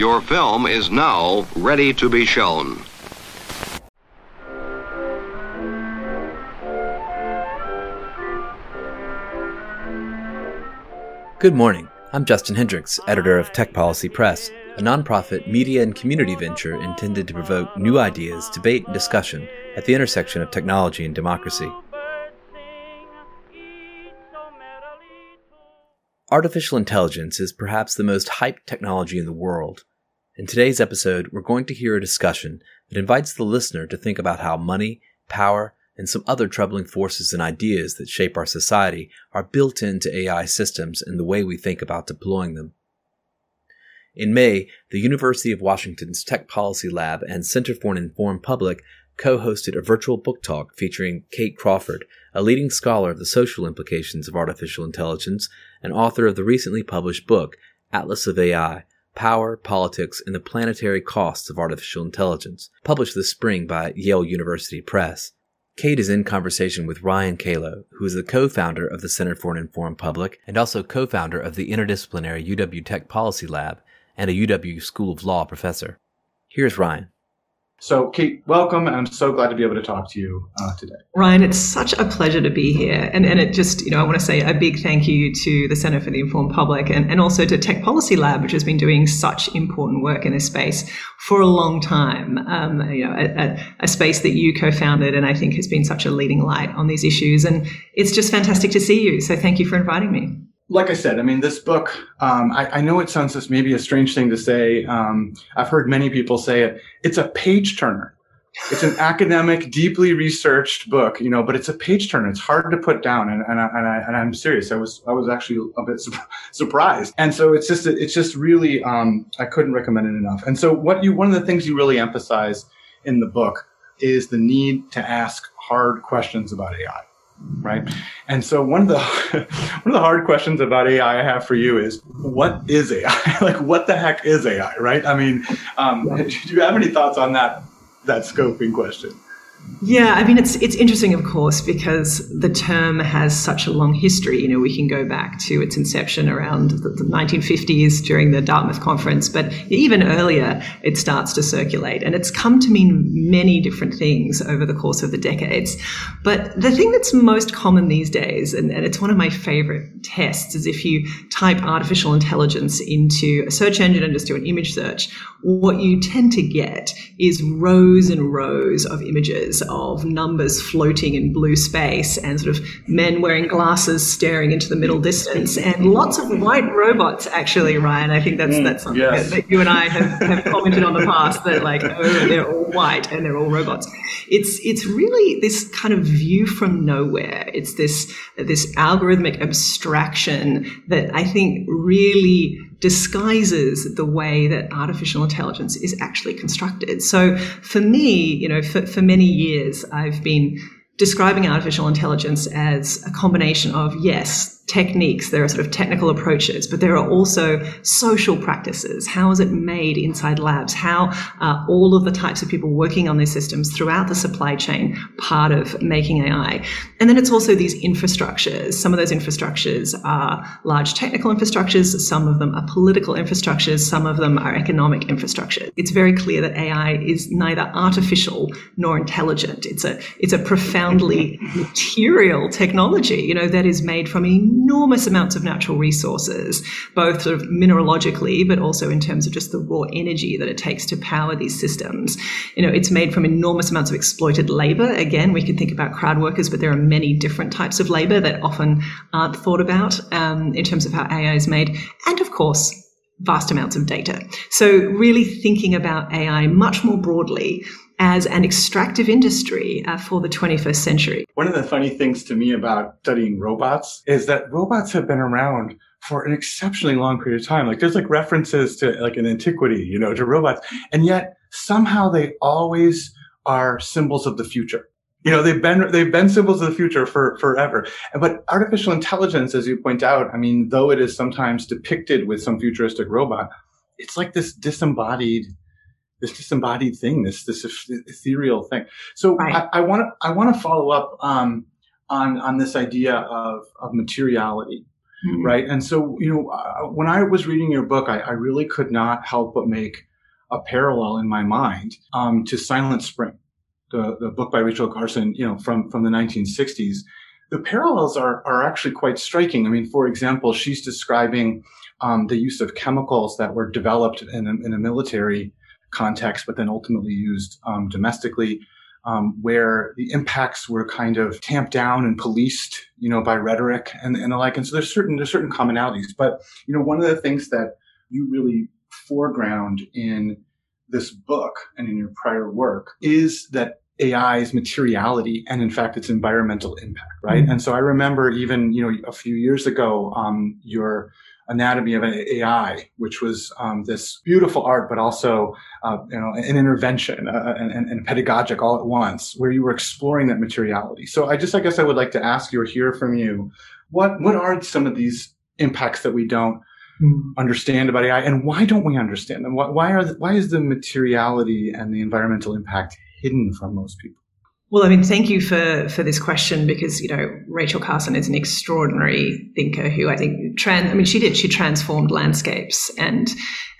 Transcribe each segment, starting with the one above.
Your film is now ready to be shown. Good morning. I'm Justin Hendrix, editor of Tech Policy Press, a nonprofit media and community venture intended to provoke new ideas, debate, and discussion at the intersection of technology and democracy. Artificial intelligence is perhaps the most hyped technology in the world. In today's episode, we're going to hear a discussion that invites the listener to think about how money, power, and some other troubling forces and ideas that shape our society are built into AI systems and the way we think about deploying them. In May, the University of Washington's Tech Policy Lab and Center for an Informed Public co hosted a virtual book talk featuring Kate Crawford, a leading scholar of the social implications of artificial intelligence and author of the recently published book, Atlas of AI Power, Politics, and the Planetary Costs of Artificial Intelligence, published this spring by Yale University Press. Kate is in conversation with Ryan Calo, who is the co-founder of the Center for an Informed Public and also co-founder of the interdisciplinary UW Tech Policy Lab and a UW School of Law professor. Here's Ryan. So, Kate, welcome, and I'm so glad to be able to talk to you uh, today. Ryan, it's such a pleasure to be here. And, and it just, you know, I want to say a big thank you to the Center for the Informed Public and, and also to Tech Policy Lab, which has been doing such important work in this space for a long time. Um, you know, a, a, space that you co founded and I think has been such a leading light on these issues. And it's just fantastic to see you. So, thank you for inviting me like I said, I mean, this book, um, I, I, know it sounds just maybe a strange thing to say. Um, I've heard many people say it. It's a page turner. It's an academic, deeply researched book, you know, but it's a page turner. It's hard to put down. And, and, I, and, I, and I'm serious. I was, I was actually a bit su- surprised. And so it's just, it's just really, um, I couldn't recommend it enough. And so what you, one of the things you really emphasize in the book is the need to ask hard questions about AI right? And so one of the one of the hard questions about AI I have for you is what is AI? like what the heck is AI, right? I mean, um, do you have any thoughts on that that scoping question? Yeah, I mean it's it's interesting, of course, because the term has such a long history. You know, we can go back to its inception around the, the 1950s during the Dartmouth conference, but even earlier, it starts to circulate, and it's come to mean many different things over the course of the decades. But the thing that's most common these days, and, and it's one of my favorite tests, is if you type artificial intelligence into a search engine and just do an image search, what you tend to get is rows and rows of images of numbers floating in blue space and sort of men wearing glasses staring into the middle distance and lots of white robots actually ryan. I think that's mm, that's something yes. that, that, you and i have, have commented on the past that like oh they're all white and they're all robots. It's it's really this kind of view from nowhere. It's this this algorithmic abstraction that i think really disguises the way that artificial intelligence is actually constructed. So for me, you know, for, for many years, I've been describing artificial intelligence as a combination of, yes, techniques, there are sort of technical approaches, but there are also social practices. How is it made inside labs? How are all of the types of people working on these systems throughout the supply chain part of making AI? And then it's also these infrastructures. Some of those infrastructures are large technical infrastructures, some of them are political infrastructures, some of them are economic infrastructure. It's very clear that AI is neither artificial nor intelligent. It's a it's a profoundly material technology, you know, that is made from enormous amounts of natural resources, both sort of mineralogically, but also in terms of just the raw energy that it takes to power these systems. You know, it's made from enormous amounts of exploited labor. Again, we can think about crowd workers, but there are many different types of labor that often aren't thought about um, in terms of how AI is made. And of course, vast amounts of data. So really thinking about AI much more broadly as an extractive industry uh, for the 21st century. One of the funny things to me about studying robots is that robots have been around for an exceptionally long period of time. Like there's like references to like an antiquity, you know, to robots. And yet somehow they always are symbols of the future. You know, they've been, they've been symbols of the future for forever. But artificial intelligence, as you point out, I mean, though it is sometimes depicted with some futuristic robot, it's like this disembodied this disembodied thing, this this ethereal thing. So right. I want to I want to follow up um, on on this idea of of materiality. mm-hmm. right? And so, you know, uh, when I was reading your book, I, I, really could not help but make a parallel in my mind um, to Silent Spring, the, the book by Rachel Carson, you know, from, from the 1960s. The parallels are, are actually quite striking. I mean, for example, she's describing um, the use of chemicals that were developed in a, in a military context, but then ultimately used um, domestically um, where the impacts were kind of tamped down and policed, you know, by rhetoric and, and the like. And so there's certain there's certain commonalities. But you know, one of the things that you really foreground in this book and in your prior work is that AI's materiality and in fact its environmental impact, right? Mm-hmm. And so I remember even, you know, a few years ago, um, your Anatomy of an AI, which was um, this beautiful art, but also uh, you know an intervention uh, and, and, pedagogic all at once, where you were exploring that materiality. So I just I guess I would like to ask you or hear from you what what are some of these impacts that we don't mm. understand about AI, and why don't we understand them? Why, why are the, why is the materiality and the environmental impact hidden from most people? Well, I mean, thank you for for this question because you know Rachel Carson is an extraordinary thinker who I think trans. I mean, she did she transformed landscapes and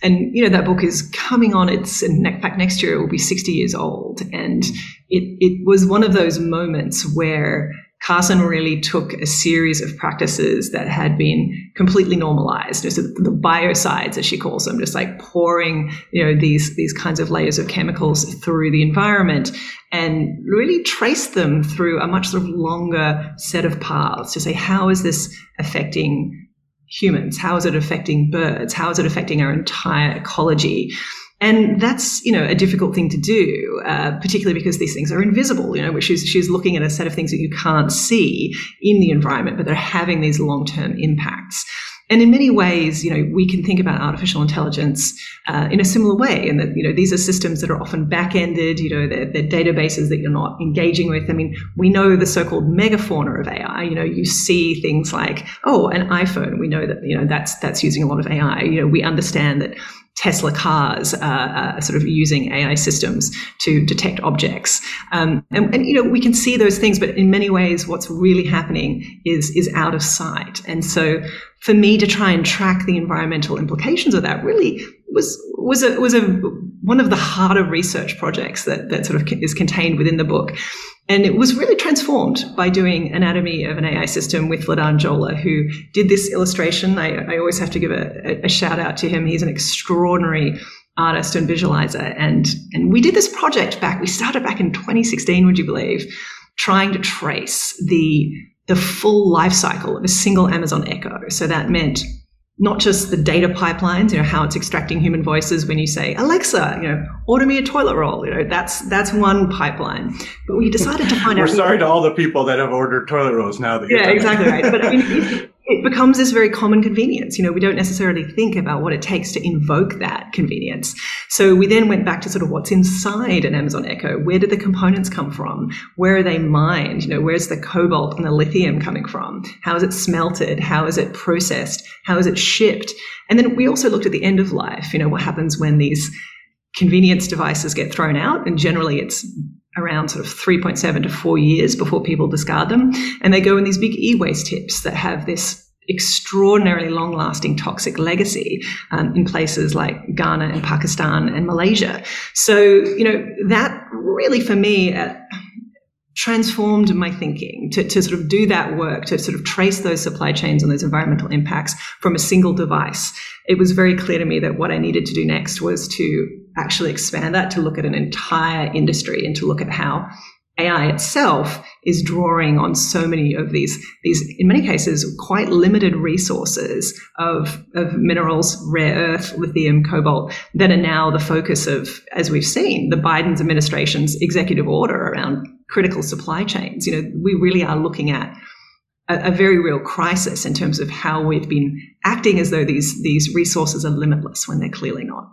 and you know that book is coming on. It's in fact next year it will be sixty years old, and it it was one of those moments where Carson really took a series of practices that had been completely normalized. So the biocides, as she calls them, just like pouring, you know, these, these kinds of layers of chemicals through the environment and really trace them through a much sort of longer set of paths to say, how is this affecting humans? How is it affecting birds? How is it affecting our entire ecology? And that's, you know, a difficult thing to do, uh, particularly because these things are invisible, you know, which she's, she's looking at a set of things that you can't see in the environment, but they're having these long-term impacts. And in many ways, you know, we can think about artificial intelligence uh, in a similar way, and that you know these are systems that are often back-ended. You know, they're, they're, databases that you're not engaging with. I mean, we know the so-called megafauna of AI. You know, you see things like, oh, an iPhone. We know that you know that's that's using a lot of AI. You know, we understand that Tesla cars uh, sort of using AI systems to detect objects. Um, and, and, you know, we can see those things, but in many ways, what's really happening is, is out of sight. And so for me to try and track the environmental implications of that really was, was a, was a, one of the harder research projects that, that sort of is contained within the book. And it was really transformed by doing Anatomy of an AI System with Vladan Joler, who did this illustration. I, I always have to give a, a, shout out to him. He's an extraordinary artist and visualizer. And, and we did this project back, we started back in 2016, would you believe, trying to trace the, the full life cycle of a single Amazon Echo. So that meant not just the data pipelines, you know, how it's extracting human voices when you say, Alexa, you know, order me a toilet roll. You know, that's that's one pipeline. But we decided to find We're out. We're sorry to all the people that have ordered toilet rolls now that Yeah, exactly right. But I mean, it becomes this very common convenience. You know, we don't necessarily think about what it takes to invoke that convenience. So we then went back to sort of what's inside an Amazon Echo. Where do the components come from? Where are they mined? You know, where's the cobalt and the lithium coming from? How is it smelted? How is it processed? How is it shipped? And then we also looked at the end of life. You know, what happens when these convenience devices get thrown out? And generally it's around sort of 3.7 to 4 years before people discard them. And they go in these big e-waste tips that have this extraordinarily long lasting toxic legacy um, in places like Ghana and Pakistan and Malaysia. So, you know, that really for me, uh, transformed my thinking to, to sort of do that work, to sort of trace those supply chains and those environmental impacts from a single device. It was very clear to me that what I needed to do next was to actually expand that to look at an entire industry and to look at how AI itself is drawing on so many of these, these in many cases, quite limited resources of, of minerals, rare earth, lithium, cobalt, that are now the focus of, as we've seen, the Biden's administration's executive order around critical supply chains. You know, we really are looking at a, a very real crisis in terms of how we've been acting as though these, these resources are limitless when they're clearly not.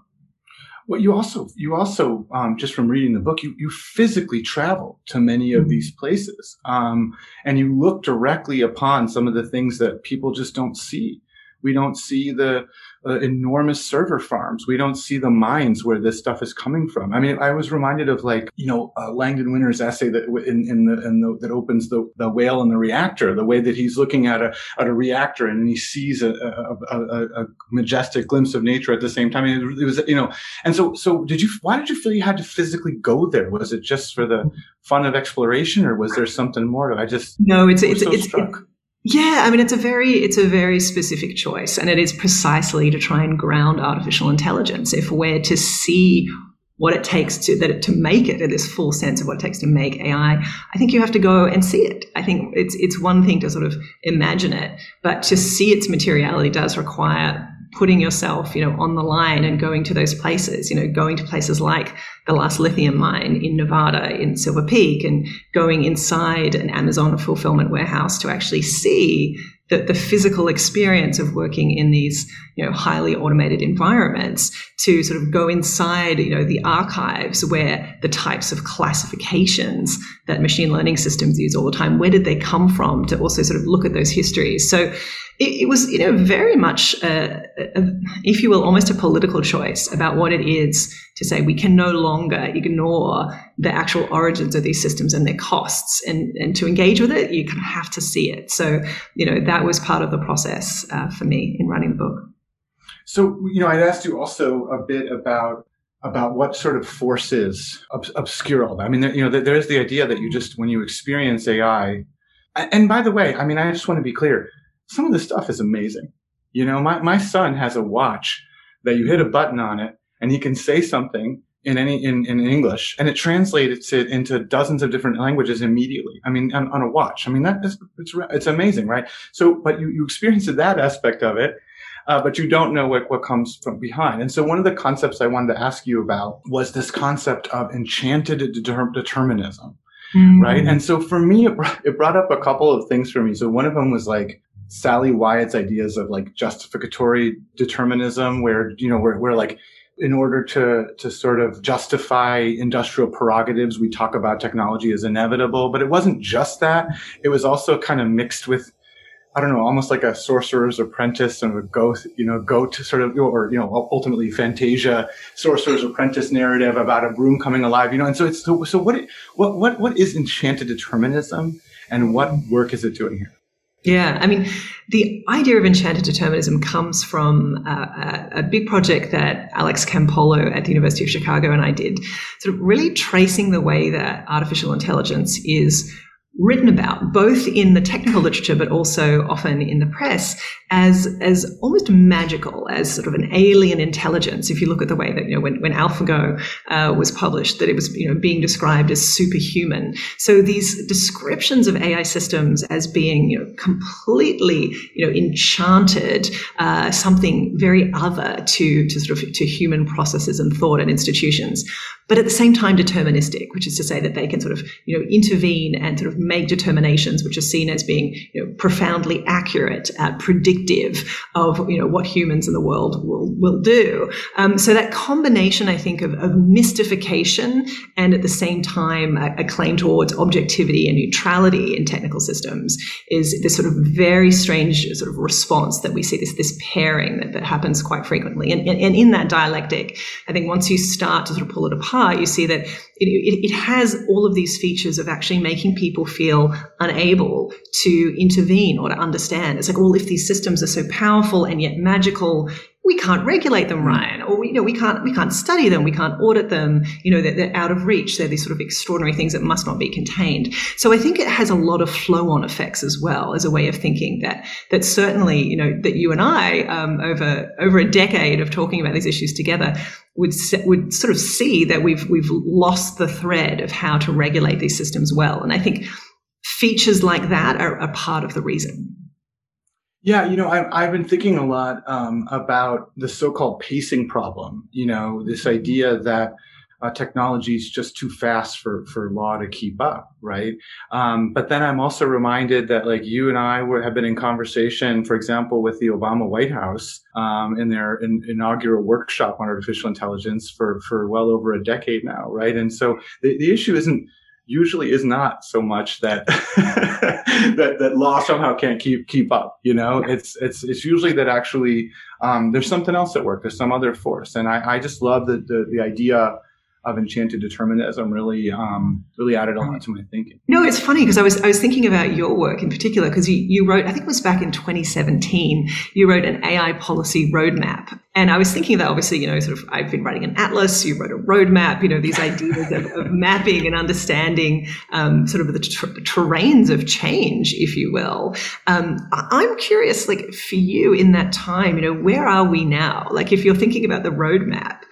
Well, you also, you also, um, just from reading the book, you, you physically travel to many of mm-hmm. these places. Um, and you look directly upon some of the things that people just don't see. We don't see the, uh, enormous server farms. We don't see the mines where this stuff is coming from. I mean, I was reminded of like, you know, uh, Langdon Winner's essay that in, in the, in the, that opens the, the whale and the reactor, the way that he's looking at a, at a reactor and he sees a, a, a, a majestic glimpse of nature at the same time. I mean, it was, you know, and so, so did you, why did you feel you had to physically go there? Was it just for the fun of exploration or was there something more? I just, no, it's, it's, so it's, struck. Yeah, I mean it's a very it's a very specific choice and it is precisely to try and ground artificial intelligence. If we're to see what it takes to that to make it this full sense of what it takes to make AI, I think you have to go and see it. I think it's it's one thing to sort of imagine it, but to see its materiality does require putting yourself, you know, on the line and going to those places, you know, going to places like the last lithium mine in Nevada in Silver Peak and going inside an Amazon fulfillment warehouse to actually see the, the physical experience of working in these, you know, highly automated environments to sort of go inside, you know, the archives where the types of classifications that machine learning systems use all the time, where did they come from to also sort of look at those histories. So it, it was, you know, very much, a, a, if you will, almost a political choice about what it is to say we can no longer ignore the actual origins of these systems and their costs. And, and to engage with it you kind of have to see it. So you know that was part of the process uh, for me in writing the book. So you know i'd asked you also a bit about about what sort of forces ob- obscure all that. I mean there, you know there's the idea that you just when you experience ai and by the way i mean i just want to be clear some of this stuff is amazing you know my, my son has a watch that you hit a button on it and he can say something in any in, in English and it translates it into dozens of different languages immediately. I mean, on, on a watch. I mean, that is it's it's amazing, right? So, but you you experience that aspect of it. Uh, but you don't know what, what comes from behind. And so one of the concepts I wanted to ask you about was this concept of enchanted deter- determinism, mm. right? And so for me, it brought, it brought up a couple of things for me. So one of them was like, Sally Wyatt's ideas of like justificatory determinism, where, you know, where, where like in order to to sort of justify industrial prerogatives, we talk about technology as inevitable. But it wasn't just that; it was also kind of mixed with, I don't know, almost like a sorcerer's apprentice and a go, you know, go to sort of, or you know, ultimately Fantasia, sorcerer's apprentice narrative about a broom coming alive. You know, and so it's so, so what what what what is enchanted determinism, and what work is it doing here? Yeah, I mean, the idea of enchanted determinism comes from a, a, big project that Alex Campolo at the University of Chicago and I did, sort of really tracing the way that artificial intelligence is written about, both in the technical literature, but also often in the press, as as almost magical, as sort of an alien intelligence. If you look at the way that you know when when AlphaGo uh, was published, that it was you know being described as superhuman. So these descriptions of AI systems as being you know completely you know enchanted, uh, something very other to to sort of to human processes and thought and institutions but at the same time deterministic, which is to say that they can sort of, you know, intervene and sort of make determinations which are seen as being, you know, profoundly accurate, uh, predictive of, you know, what humans in the world will, will do. Um, so that combination, I think, of, of, mystification and at the same time a, a claim towards objectivity and neutrality in technical systems is this sort of very strange sort of response that we see this, this pairing that, that happens quite frequently. And, and, and in that dialectic, I think once you start to sort of pull it apart, you see that it, it, it, has all of these features of actually making people feel unable to intervene or to understand. It's like, well, if these systems are so powerful and yet magical, we can't regulate them, Ryan, or we, you know, we can't, we can't study them, we can't audit them. You know, they're, they're out of reach. They're these sort of extraordinary things that must not be contained. So I think it has a lot of flow-on effects as well as a way of thinking that that certainly, you know, that you and I um, over over a decade of talking about these issues together would would sort of see that we've we've lost the thread of how to regulate these systems well. And I think features like that are a part of the reason. Yeah, you know, I, have been thinking a lot um, about the so-called pacing problem. You know, this idea that uh, technology is just too fast for for law to keep up, right? Um, but then I'm also reminded that like you and I were, have been in conversation, for example, with the Obama White House um, in their in, inaugural workshop on artificial intelligence for for well over a decade now, right? And so the, the issue isn't usually is not so much that that that law somehow can't keep keep up. You know, it's it's it's usually that actually um, there's something else at work. There's some other force, and I, I just love the, the the idea of enchanted determinism really um, really added a lot to my thinking. No, it's funny because I was I was thinking about your work in particular because you, you wrote I think it was back in 2017 you wrote an AI policy roadmap and I was thinking that obviously you know sort of I've been writing an atlas you wrote a roadmap you know these ideas of, of mapping and understanding um, sort of the, ter- terrains of change if you will. Um, I'm curious like for you in that time you know where are we now like if you're thinking about the roadmap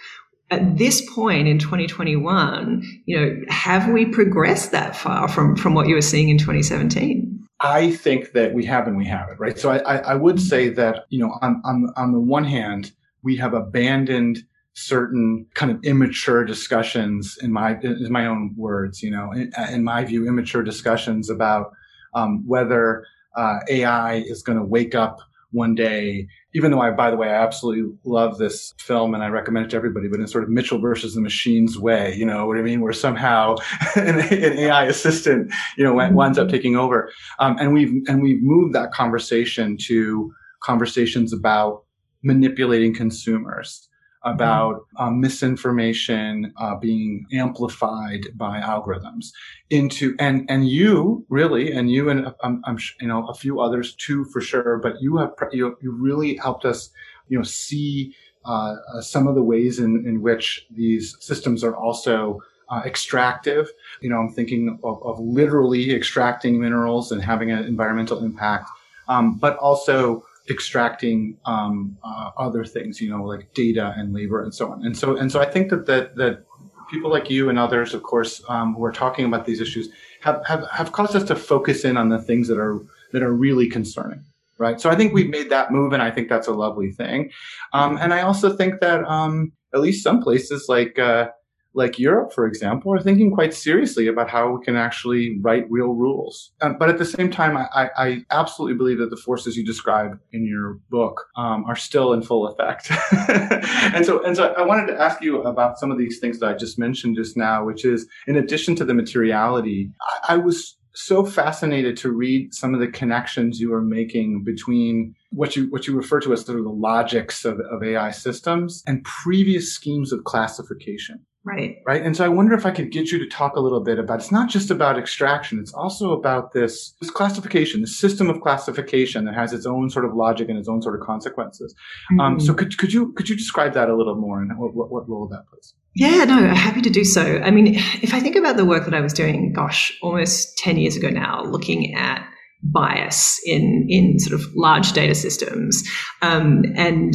at this point in 2021, you know, have we progressed that far from from what you were seeing in 2017? I think that we have and we haven't, right? So I, I, I would say that, you know, on, on, on the one hand, we have abandoned certain kind of immature discussions in my, in my own words, you know, in, in my view, immature discussions about um, whether uh, AI is going to wake up one day, even though I, by the way, I absolutely love this film and I recommend it to everybody, but in sort of Mitchell versus the Machines way, you know what I mean? Where somehow an, an AI assistant, you know, winds up taking over. Um, and we've, and we've moved that conversation to conversations about manipulating consumers about um, misinformation uh, being amplified by algorithms into and and you really and you and um, I'm you know a few others too for sure but you have you, you really helped us you know see uh, uh, some of the ways in, in which these systems are also uh, extractive. You know, I'm thinking of, of, literally extracting minerals and having an environmental impact, um, but also extracting um, uh, other things, you know, like data and labor and so on. And so, and so, I think that that that people like you and others, of course, um, who are talking about these issues, have, have have caused us to focus in on the things that are that are really concerning. Right. So I think we've made that move, and I think that's a lovely thing. Um, and I also think that um, at least some places like uh, like Europe, for example, are thinking quite seriously about how we can actually write real rules. Um, but at the same time, I, I, absolutely believe that the forces you describe in your book um, are still in full effect. and so, and so, I wanted to ask you about some of these things that I just mentioned just now, which is in addition to the materiality, I, I was so fascinated to read some of the connections you are making between what you what you refer to as sort of the logics of, of AI systems and previous schemes of classification. Right. Right. And so I wonder if I could get you to talk a little bit about it's not just about extraction, it's also about this, this classification, the system of classification that has its own sort of logic and its own sort of consequences. Um, mm-hmm. Um, so could, could you could you describe that a little more and what, what, what role that plays? Yeah, no, happy to do so. I mean, if I think about the work that I was doing, gosh, almost 10 years ago now, looking at bias in in sort of large data systems um, and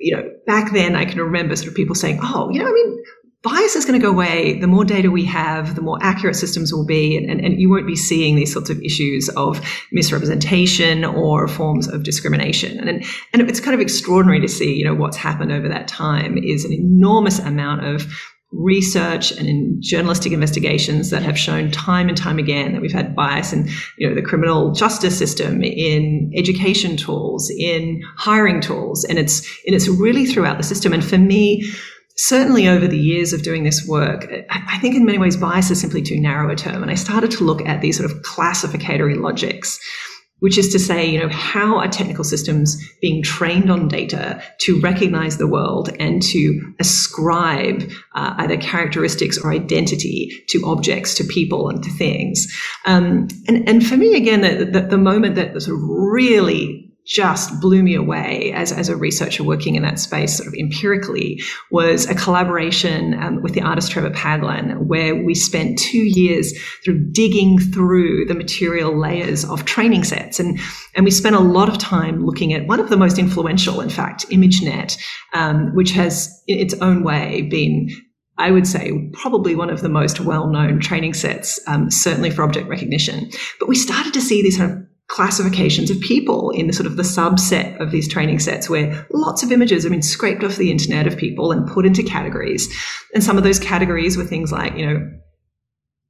you know back then i can remember sort of people saying oh you know i mean bias is going to go away. The more data we have, the more accurate systems will be, and, and, and, you won't be seeing these sorts of issues of misrepresentation or forms of discrimination. And, and it's kind of extraordinary to see, you know, what's happened over that time is an enormous amount of research and in journalistic investigations that have shown time and time again that we've had bias in you know the criminal justice system in education tools in hiring tools and it's and it's really throughout the system and for me certainly over the years of doing this work, I think in many ways bias is simply too narrow a term. And I started to look at these sort of classificatory logics, which is to say, you know, how are technical systems being trained on data to recognize the world and to ascribe uh, either characteristics or identity to objects, to people, and to things. Um, and, and for me, again, the, the, the moment that sort of really just blew me away as, as a researcher working in that space sort of empirically was a collaboration um, with the artist Trevor Paglen where we spent two years through digging through the material layers of training sets and and we spent a lot of time looking at one of the most influential in fact ImageNet um, which has in its own way been I would say probably one of the most well-known training sets, um, certainly for object recognition. But we started to see these kind of classifications of people in the sort of the subset of these training sets where lots of images have been scraped off the internet of people and put into categories. And some of those categories were things like, you know,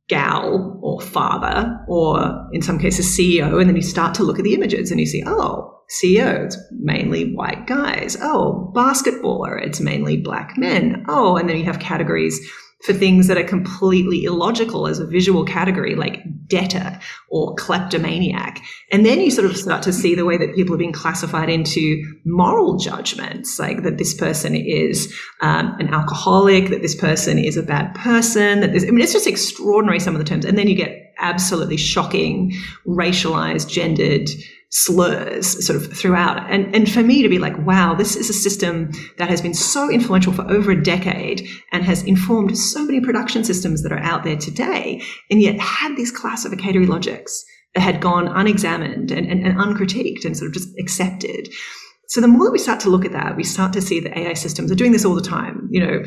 gal or father or in some cases CEO. And then you start to look at the images and you see, oh, CEO, it's mainly white guys. Oh, basketballer, it's mainly black men. Oh, and then you have categories for things that are completely illogical as a visual category, like debtor or kleptomaniac. And then you sort of start to see the way that people are being classified into moral judgments, like that this person is um, an alcoholic, that this person is a bad person, that this, I mean, it's just extraordinary, some of the terms. And then you get absolutely shocking, racialized, gendered slurs sort of throughout. And, and for me to be like, wow, this is a system that has been so influential for over a decade and has informed so many production systems that are out there today, and yet had these classificatory logics that had gone unexamined and, and, and uncritiqued and sort of just accepted. So the more that we start to look at that, we start to see that AI systems are doing this all the time. You know,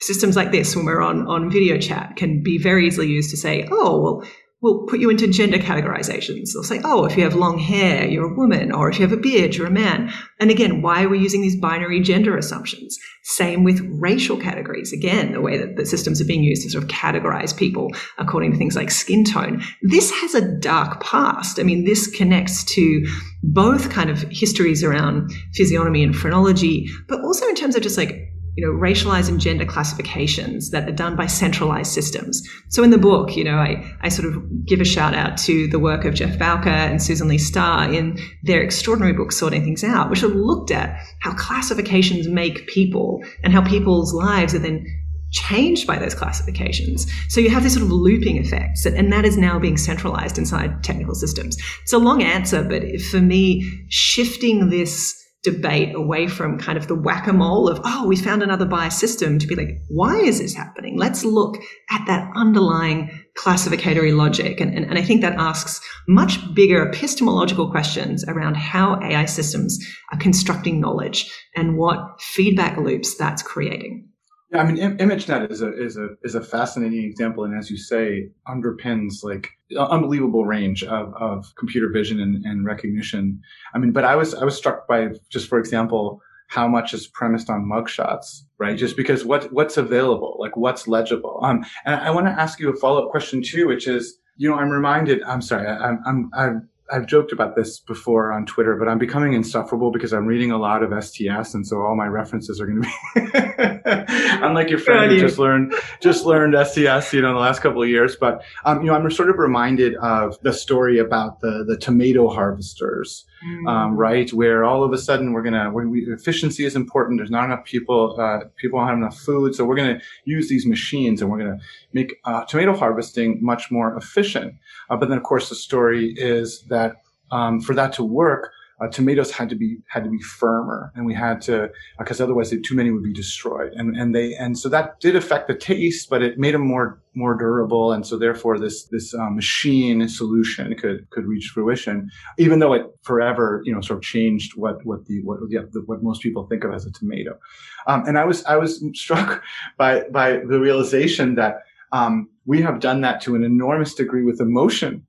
systems like this, when we're on, on video chat, can be very easily used to say, oh, well, will put you into gender categorizations. They'll say, oh, if you have long hair, you're a woman, or if you have a beard, you're a man. And again, why are we using these binary gender assumptions? Same with racial categories. Again, the way that the systems are being used to sort of categorize people according to things like skin tone. This has a dark past. I mean, this connects to both kind of histories around physiognomy and phrenology, but also in terms of just like you know, racialized and gender classifications that are done by centralized systems. So in the book, you know, I, I sort of give a shout out to the work of Jeff Bowker and Susan Leigh Star in their extraordinary book, Sorting Things Out, which have looked at how classifications make people and how people's lives are then changed by those classifications. So you have this sort of looping effects, and that is now being centralized inside technical systems. It's a long answer, but for me, shifting this debate away from kind of the whack-a-mole of oh we found another bias system to be like why is this happening? Let's look at that underlying classificatory logic. And, and, and i think that asks much bigger epistemological questions around how ai systems are constructing knowledge and what feedback loops that's creating I mean, ImageNet is a is a is a fascinating example, and as you say, underpins like unbelievable range of, of computer vision and, and recognition. I mean, but I was I was struck by just for example how much is premised on mugshots, right? Just because what what's available, like what's legible. Um, and I, want to ask you a follow up question too, which is, you know, I'm reminded. I'm sorry, I, I'm I'm I'm I've joked about this before on Twitter, but I'm becoming insufferable because I'm reading a lot of STS, and so all my references are going to be unlike your friend who just learned just learned STS, you know, in the last couple of years. But um, you know, I'm sort of reminded of the story about the the tomato harvesters, mm. um, right? Where all of a sudden we're gonna we, efficiency is important. There's not enough people, uh, people don't have enough food, so we're gonna use these machines and we're gonna make uh, tomato harvesting much more efficient. Uh, but then, of course, the story is that um, for that to work, uh, tomatoes had to be had to be firmer, and we had to because uh, otherwise too many would be destroyed. And and they and so that did affect the taste, but it made them more more durable, and so therefore this this uh, machine solution could could reach fruition, even though it forever you know sort of changed what what the what yeah, the, what most people think of as a tomato. Um, and I was I was struck by by the realization that um, we have done that to an enormous degree with emotion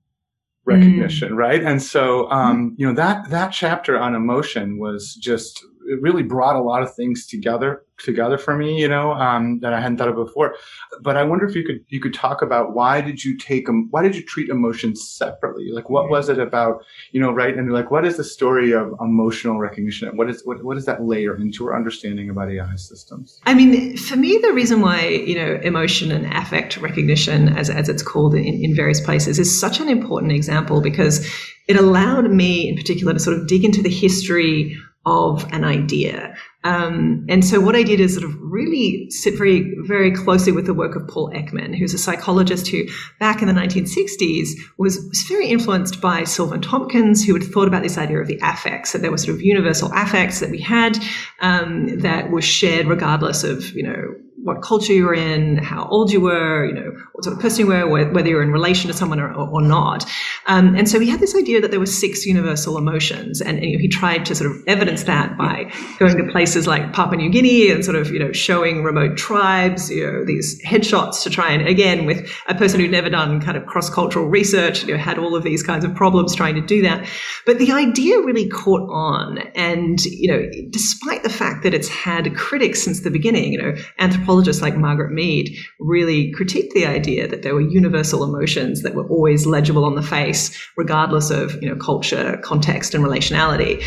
recognition, mm. right? And so, um, you know, that that chapter on emotion was just it really brought a lot of things together together for me, you know, um, that I hadn't thought of before. But I wonder if you could you could talk about why did you take them? Why did you treat emotions separately? Like, what was it about, you know, right? And like, what is the story of emotional recognition? What is what what does that layer into our understanding about AI systems? I mean, for me, the reason why you know emotion and affect recognition, as as it's called in, in various places, is such an important example because it allowed me, in particular, to sort of dig into the history of an idea. Um, and so what I did is sort of really sit very, very closely with the work of Paul Ekman, who's a psychologist who back in the 1960s was, was very influenced by Silvan Tomkins, who had thought about this idea of the affects, that there were sort of universal affects that we had um, that were shared regardless of, you know, what culture you're in, how old you were, you know, what sort of person you were, whether you're in relation to someone or, or not. Um, and so he had this idea that there were six universal emotions, and, and he tried to sort of evidence that by going to places like Papua New Guinea and sort of, you know, showing remote tribes, you know, these headshots to try and, again, with a person who'd never done kind of cross-cultural research, you know, had all of these kinds of problems trying to do that. But the idea really caught on. And, you know, despite the fact that it's had critics since the beginning, you know, anthropologists anthropologists like Margaret Mead really critiqued the idea that there were universal emotions that were always legible on the face, regardless of you know culture, context, and relationality.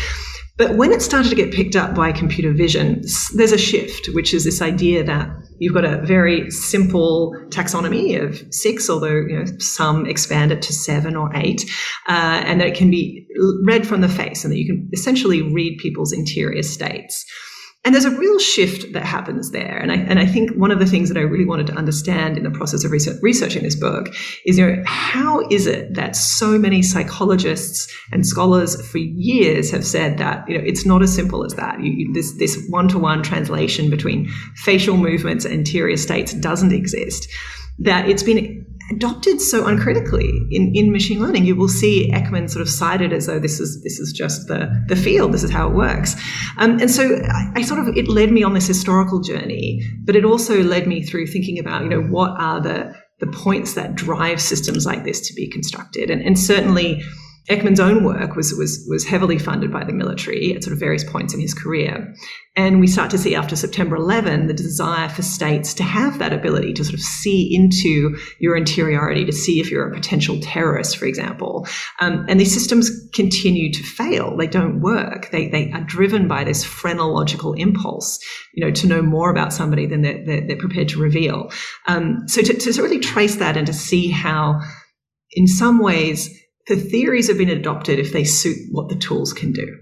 But when it started to get picked up by computer vision, there's a shift, which is this idea that you've got a very simple taxonomy of six, although you know, some expand it to seven or eight, uh, and that it can be read from the face, and that you can essentially read people's interior states. And there's a real shift that happens there. And I, and I think one of the things that I really wanted to understand in the process of research, researching this book is, you know, how is it that so many psychologists and scholars for years have said that, you know, it's not as simple as that. You, you, this, this one-to-one translation between facial movements and interior states doesn't exist. That it's been adopted so uncritically in, in machine learning. You will see Ekman sort of cited as though this is this is just the, the field, this is how it works. Um, and so I, I, sort of it led me on this historical journey, but it also led me through thinking about, you know, what are the the points that drive systems like this to be constructed. And, and certainly Ekman's own work was, was, was heavily funded by the military at sort of various points in his career. And we start to see after September 11 the desire for states to have that ability to sort of see into your interiority, to see if you're a potential terrorist, for example. Um, and these systems continue to fail. They don't work. They, they are driven by this phrenological impulse, you know, to know more about somebody than they're, they're, they're prepared to reveal. Um, so to, to really trace that and to see how, in some ways, the theories have been adopted if they suit what the tools can do.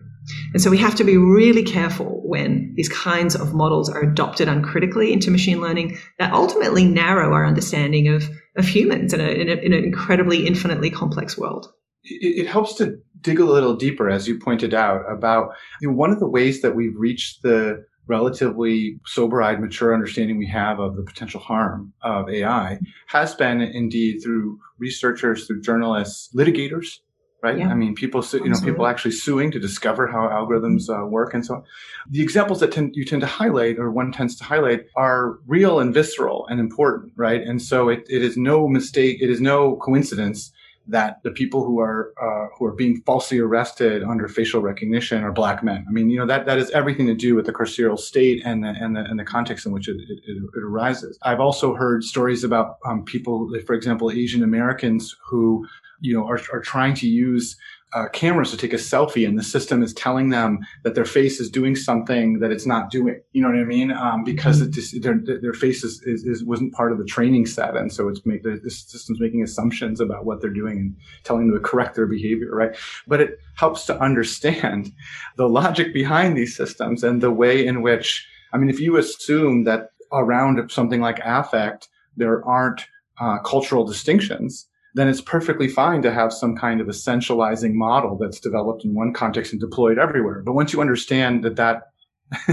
And so we have to be really careful when these kinds of models are adopted uncritically into machine learning that ultimately narrow our understanding of, of humans in, a, in, a, in an incredibly infinitely complex world. It, it, helps to dig a little deeper, as you pointed out, about you know, one of the ways that we've reached the relatively sober-eyed, mature understanding we have of the potential harm of AI has been indeed through researchers, through journalists, litigators, right? Yeah. I mean, people, su- you know, people actually suing to discover how algorithms uh, work and so on. The examples that tend, you tend to highlight or one tends to highlight are real and visceral and important, right? And so it, it is no mistake. It is no coincidence that the people who are uh, who are being falsely arrested under facial recognition are black men. I mean, you know that that is everything to do with the carceral state and the and the, and the context in which it, it, it arises. I've also heard stories about um, people, for example, Asian Americans who you know are, are trying to use uh, cameras to take a selfie and the system is telling them that their face is doing something that it's not doing. You know what I mean? Um, because mm-hmm. just, their, their face is, is, is, wasn't part of the training set. And so it's make the, the system's making assumptions about what they're doing and telling them to correct their behavior, right? But it helps to understand the logic behind these systems and the way in which, I mean, if you assume that around something like affect, there aren't uh, cultural distinctions, then it's perfectly fine to have some kind of essentializing model that's developed in one context and deployed everywhere. But once you understand that that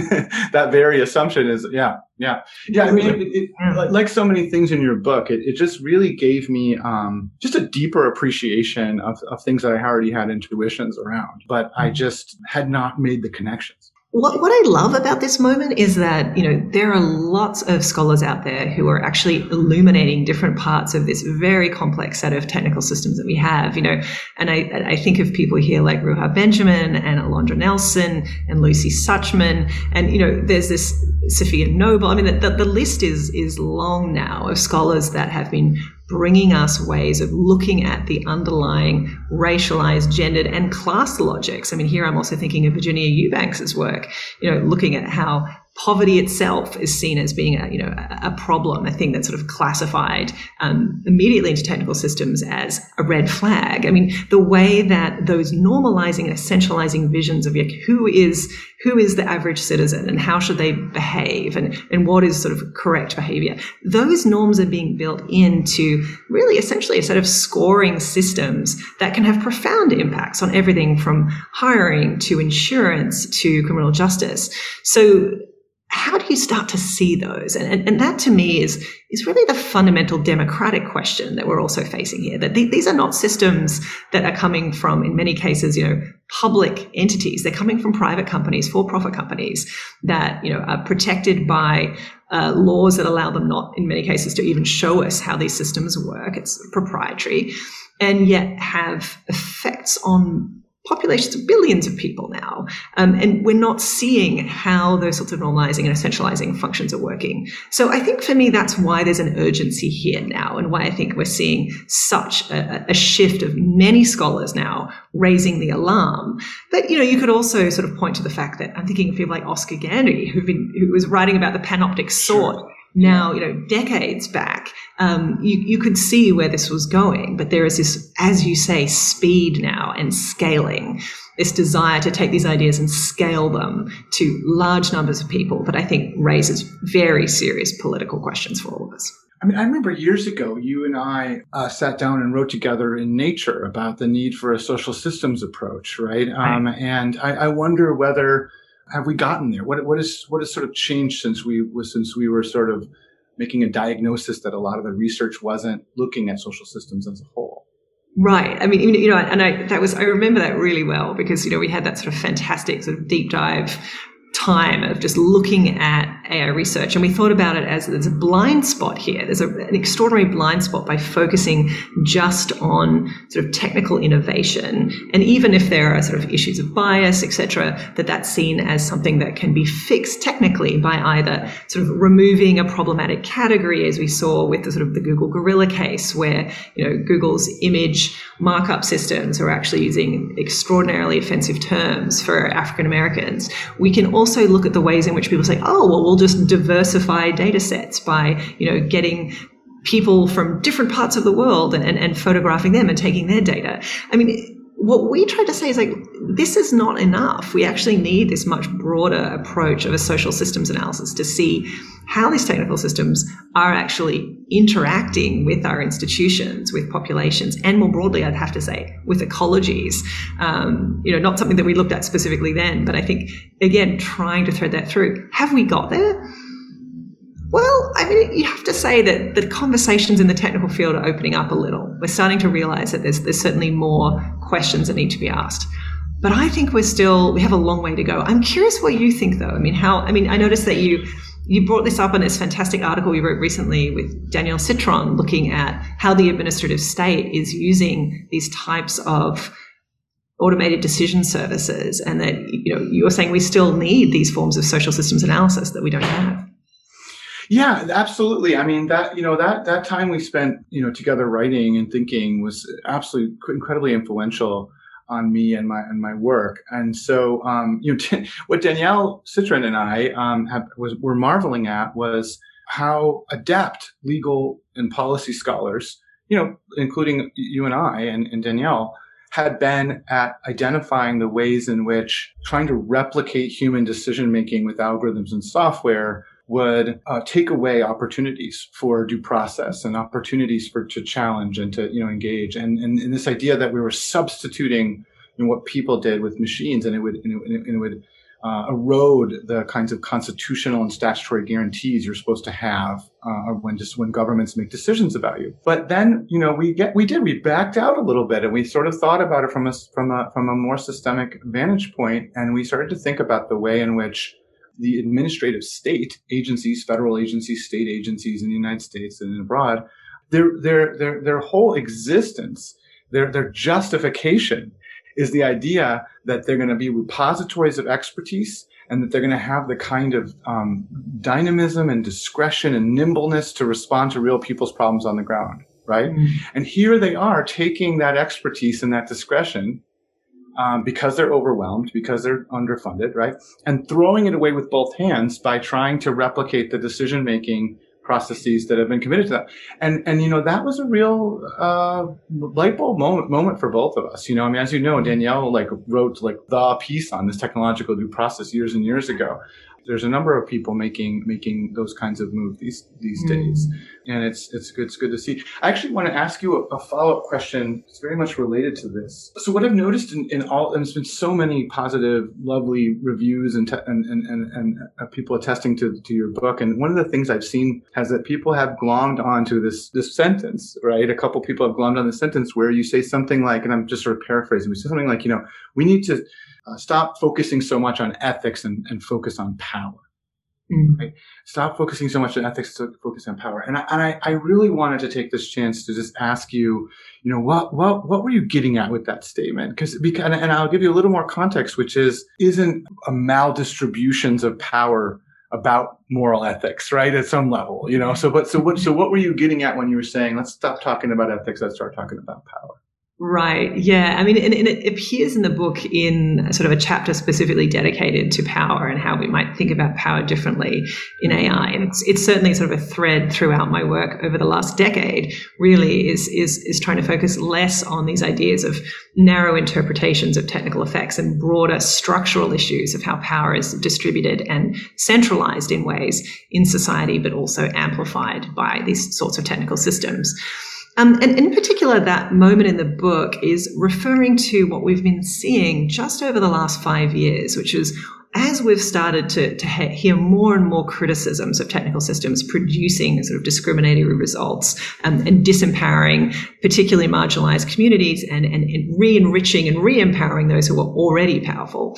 that very assumption is yeah yeah. Yeah i mean it, it, like so many things in your book it, it just really gave me um, just a deeper appreciation of, of things that i already had intuitions around but i just had not made the connections what, what I love about this moment is that, you know, there are lots of scholars out there who are actually illuminating different parts of this very complex set of technical systems that we have, you know, and I, I think of people here like Ruha Benjamin and Alondra Nelson and Lucy Suchman. And, you know, there's this Safiya Noble. I mean, the, the list is, is long now of scholars that have been bringing us ways of looking at the underlying racialized, gendered, and class logics. I mean, here I'm also thinking of Virginia Eubanks's work, you know, looking at how poverty itself is seen as being a you know a problem, a thing that's sort of classified um, immediately into technical systems as a red flag. I mean, the way that those normalizing and essentializing visions of like, who is who is the average citizen and how should they behave and and what is sort of correct behavior. Those norms are being built into really essentially a set of scoring systems that can have profound impacts on everything from hiring to insurance to criminal justice. So how do you start to see those? And, and, and, that to me is, is really the fundamental democratic question that we're also facing here. That th- these are not systems that are coming from, in many cases, you know, public entities. They're coming from private companies, for-profit companies that, you know, are protected by uh, laws that allow them not, in many cases, to even show us how these systems work. It's proprietary and yet have effects on populations of billions of people now. Um, and we're not seeing how those sorts of normalizing and essentializing functions are working. So I think for me, that's why there's an urgency here now and why I think we're seeing such a, a shift of many scholars now raising the alarm. But, you know, you could also sort of point to the fact that I'm thinking of people like Oscar Gandy, who've been, who was writing about the panoptic sort. Sure now, you know, decades back, um, you, you could see where this was going. But there is this, as you say, speed now and scaling, this desire to take these ideas and scale them to large numbers of people that I think raises very serious political questions for all of us. I mean, I remember years ago, you and I uh, sat down and wrote together in Nature about the need for a social systems approach, right? right. Um, and I, I wonder whether have we gotten there? What what is what has sort of changed since we since we were sort of making a diagnosis that a lot of the research wasn't looking at social systems as a whole? Right. I mean, you know, and I that was I remember that really well because you know we had that sort of fantastic sort of deep dive time of just looking at AI research. And we thought about it as there's a blind spot here. There's a, an extraordinary blind spot by focusing just on sort of technical innovation. And even if there are sort of issues of bias, etc., that that's seen as something that can be fixed technically by either sort of removing a problematic category, as we saw with the sort of the Google Gorilla case, where, you know, Google's image markup systems are actually using extraordinarily offensive terms for African Americans. We can also also look at the ways in which people say, oh, well, we'll just diversify data sets by, you know, getting people from different parts of the world and, and, and photographing them and taking their data. I mean, what we try to say is like, this is not enough. We actually need this much broader approach of a social systems analysis to see how these technical systems are actually interacting with our institutions, with populations, and more broadly, I'd have to say, with ecologies. Um, you know, not something that we looked at specifically then, but I think, again, trying to thread that through. Have we got there? Well, I mean, you have to say that the conversations in the technical field are opening up a little. We're starting to realize that there's, there's certainly more questions that need to be asked. But I think we're still, we have a long way to go. I'm curious what you think though. I mean, how, I mean, I noticed that you, you brought this up in this fantastic article you wrote recently with Danielle Citron looking at how the administrative state is using these types of automated decision services and that, you know, you're saying we still need these forms of social systems analysis that we don't have. Yeah, absolutely. I mean that you know that that time we spent you know together writing and thinking was absolutely incredibly influential on me and my and my work. And so um, you know what Danielle Citron and I um, have, was were marveling at was how adept legal and policy scholars, you know, including you and I and, and Danielle, had been at identifying the ways in which trying to replicate human decision making with algorithms and software would uh, take away opportunities for due process and opportunities for to challenge and to you know engage and and, and this idea that we were substituting you know, what people did with machines and it would and it, and it would uh, erode the kinds of constitutional and statutory guarantees you're supposed to have uh, when just when governments make decisions about you. But then, you know, we get we did we backed out a little bit and we sort of thought about it from a from a from a more systemic vantage point, and we started to think about the way in which the administrative state agencies, federal agencies, state agencies in the United States and abroad, their their their their whole existence, their their justification is the idea that they're going to be repositories of expertise and that they're going to have the kind of um, dynamism and discretion and nimbleness to respond to real people's problems on the ground right mm-hmm. and here they are taking that expertise and that discretion um, because they're overwhelmed, because they're underfunded, right? And throwing it away with both hands by trying to replicate the decision making processes that have been committed to that. And and you know that was a real uh, light bulb moment moment for both of us. You know, I mean, as you know, Danielle like wrote like the piece on this technological due process years and years ago there's a number of people making making those kinds of moves these these mm. days, and it's it's good it's good to see. I actually want to ask you a, a follow up question. It's very much related to this. So what I've noticed in, in all, and there's been so many positive, lovely reviews and te- and and and, and uh, people attesting to to your book. And one of the things I've seen has that people have glommed onto this this sentence, right? A couple people have glommed on the sentence where you say something like, and I'm just sort of paraphrasing, we say something like, you know, we need to uh, stop focusing so much on ethics and, and focus on power Mm. Right? Stop focusing so much on ethics to focus on power. And I, and I, I really wanted to take this chance to just ask you, you know, what, what, what were you getting at with that statement? Because, because, and I'll give you a little more context, which is, isn't a maldistributions of power about moral ethics, right? At some level, you know. So, but so what? So, what were you getting at when you were saying, "Let's stop talking about ethics, let's start talking about power"? Right. Yeah. I mean, and, and, it appears in the book in sort of a chapter specifically dedicated to power and how we might think about power differently in AI. And it's, it's certainly sort of a thread throughout my work over the last decade. Really, is is is trying to focus less on these ideas of narrow interpretations of technical effects and broader structural issues of how power is distributed and centralized in ways in society, but also amplified by these sorts of technical systems. Um, and in particular, that moment in the book is referring to what we've been seeing just over the last five years, which is as we've started to, to hear more and more criticisms of technical systems producing sort of discriminatory results um, and disempowering particularly marginalized communities and, and, and re-enriching and re-empowering those who are already powerful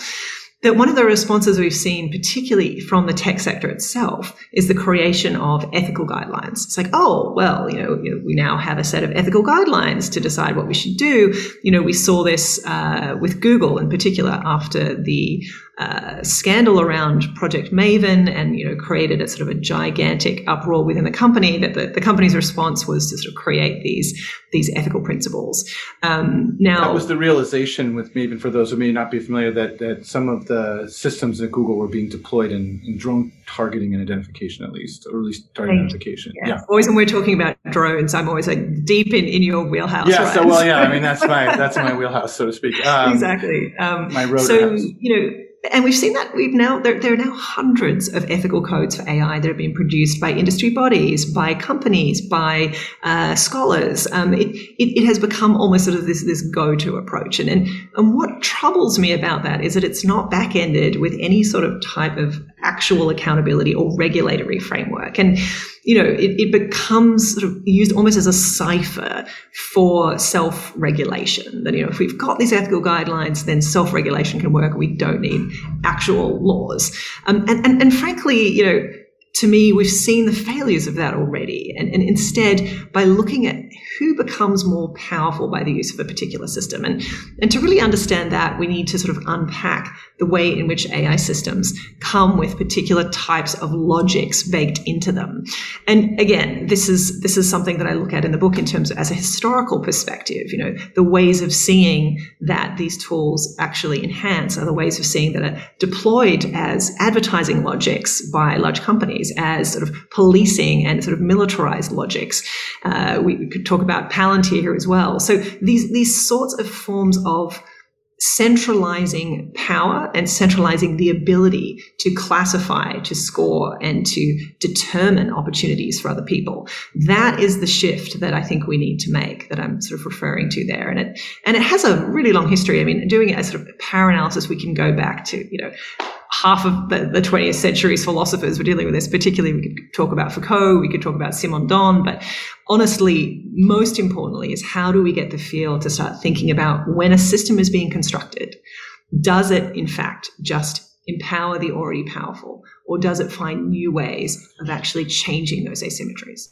that one of the responses we've seen, particularly from the tech sector itself, is the creation of ethical guidelines. It's like, oh, well, you know, we now have a set of ethical guidelines to decide what we should do. You know, we saw this uh, with Google in particular after the uh, scandal around Project Maven and you know created a sort of a gigantic uproar within the company that the, the company's response was to sort of create these these ethical principles. Um, now that was the realization with Maven for those who may not be familiar that that some of the systems at Google were being deployed in, in drone targeting and identification at least or at least target identification. Yeah. yeah. Always when we're talking about drones, I'm always like deep in, in your wheelhouse. Yeah. Right? So well, yeah. I mean that's my that's my wheelhouse, so to speak. Um, exactly. Um, my road. So you know and we've seen that we've now there, there, are now hundreds of ethical codes for AI that have been produced by industry bodies, by companies, by uh, scholars. Um, it, it, it, has become almost sort of this this go to approach, and, and and what troubles me about that is that it's not back ended with any sort of type of actual accountability or regulatory framework. And, you know, it, it becomes sort of used almost as a cipher for self regulation. That, you know, if we've got these ethical guidelines, then self regulation can work. We don't need actual laws. Um, and, and, and frankly, you know, to me, we've seen the failures of that already. And, and, instead, by looking at who becomes more powerful by the use of a particular system, and, and to really understand that, we need to sort of unpack the way in which AI systems come with particular types of logics baked into them. And again, this is this is something that I look at in the book in terms of as a historical perspective. You know, the ways of seeing that these tools actually enhance are the ways of seeing that are deployed as advertising logics by large companies, as sort of policing and sort of militarized logics. Uh, we, could talk about Palantir here as well. So these these sorts of forms of centralizing power and centralizing the ability to classify, to score, and to determine opportunities for other people. That is the shift that I think we need to make that I'm sort of referring to there. And it, and it has a really long history. I mean, doing it as sort of power analysis, we can go back to, you know, half of the, the 20th century's philosophers were dealing with this. Particularly, we could talk about Foucault, we could talk about Simondon, but honestly, most importantly, is how do we get the field to start thinking about when a system is being constructed? Does it, in fact, just empower the already powerful, or does it find new ways of actually changing those asymmetries?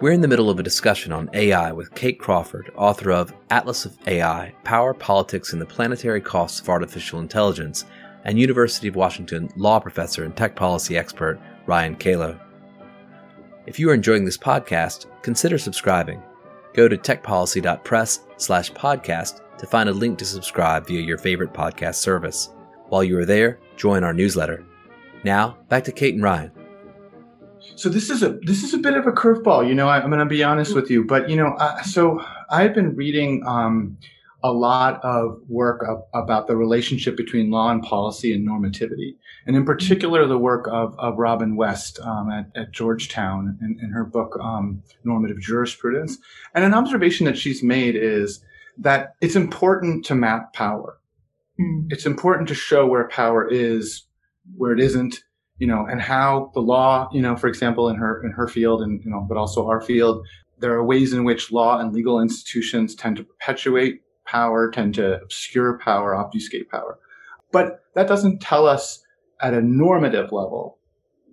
We're in the middle of a discussion on AI with Kate Crawford, author of Atlas of AI Power, Politics, and the Planetary Costs of Artificial Intelligence, and University of Washington law professor and tech policy expert Ryan Calo. If you are enjoying this podcast, consider subscribing. Go to techpolicy.press slash podcast to find a link to subscribe via your favorite podcast service. While you are there, join our newsletter. Now, back to Kate and Ryan. So this is a this is a bit of a curveball, you know. I, am going to be honest with you, but you know, uh, so I've been reading um, a lot of work of, about the relationship between law and policy and normativity, and in particular the work of, of Robin West um, at, at, Georgetown in, in her book um, Normative Jurisprudence. And an observation that she's made is that it's important to map power. Mm. It's important to show where power is, where it isn't, you know, and how the law, you know, for example, in her in her field and you know, but also our field, there are ways in which law and legal institutions tend to perpetuate power, tend to obscure power, obfuscate power. But that doesn't tell us at a normative level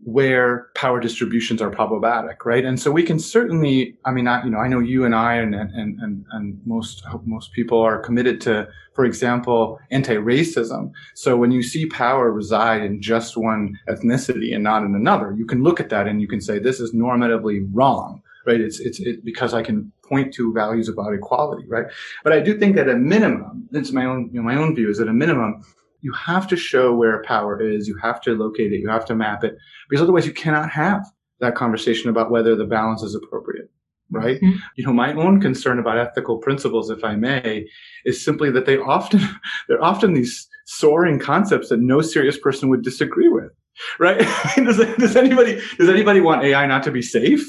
where power distributions are problematic, right? And so we can certainly, I mean, I, you know, I know you and I and, and, and, and most, most people are committed to, for example, anti-racism. So when you see power reside in just one ethnicity and not in another, you can look at that and you can say, this is normatively wrong, right? It's, it's, it, because I can point to values about equality, right? But I do think that at minimum, it's my own, you know, my own view is that a minimum, you have to show where power is. You have to locate it. You have to map it because otherwise you cannot have that conversation about whether the balance is appropriate. Right. Mm-hmm. You know, my own concern about ethical principles, if I may, is simply that they often, they're often these soaring concepts that no serious person would disagree with right? does, does anybody does anybody want AI not to be safe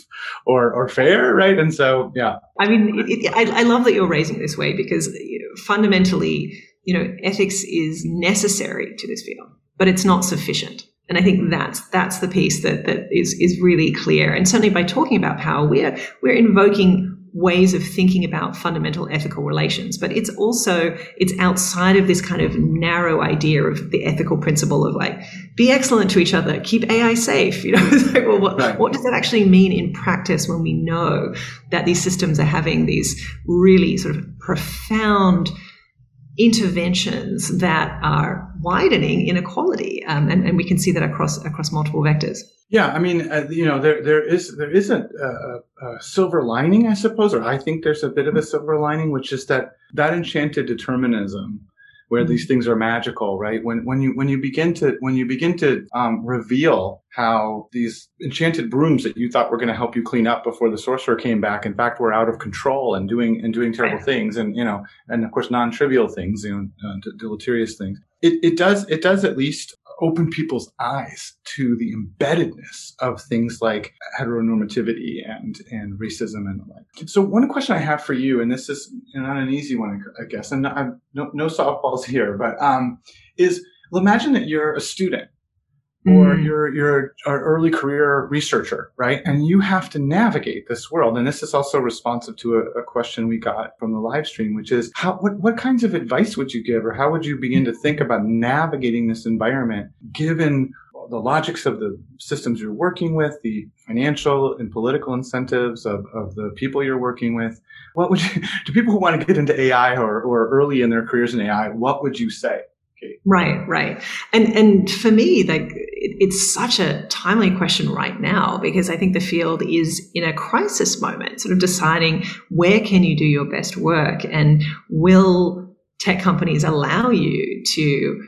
or or fair, right? And so, yeah. I mean, it, it, I, I love that you're raising this way because fundamentally, you know, ethics is necessary to this field, but it's not sufficient. And I think that's that's the piece that that is is really clear. And certainly by talking about power, we're we're invoking ways of thinking about fundamental ethical relations but it's also it's outside of this kind of narrow idea of the ethical principle of like be excellent to each other keep ai safe you know like, well, what, right. what does that actually mean in practice when we know that these systems are having these really sort of profound interventions that are widening inequality um, and, and we can see that across across multiple vectors. Yeah, I mean, uh, you know, there there is there isn't a, a, silver lining, I suppose, or I think there's a bit of a silver lining, which is that that enchanted determinism, where these mm-hmm. things are magical, right? When when you when you begin to when you begin to um, reveal how these enchanted brooms that you thought were going to help you clean up before the sorcerer came back, in fact, were out of control and doing and doing terrible things, and you know, and of course, non-trivial things, you know, uh, deleterious things. It it does it does at least open people's eyes to the embeddedness of things like heteronormativity and, and racism and the like. So one question I have for you, and this is not an easy one, I guess, and no, no softballs here, but um, is well, imagine that you're a student or mm. you're you're an early career researcher, right? And you have to navigate this world. And this is also responsive to a, a, question we got from the live stream, which is how what, what kinds of advice would you give or how would you begin to think about navigating this environment given the logics of the systems you're working with, the financial and political incentives of, of the people you're working with. What would you, to people who want to get into AI or, or early in their careers in AI, what would you say? Right, right. And and for me, like it, it's such a timely question right now because I think the field is in a crisis moment, sort of deciding where can you do your best work and will tech companies allow you to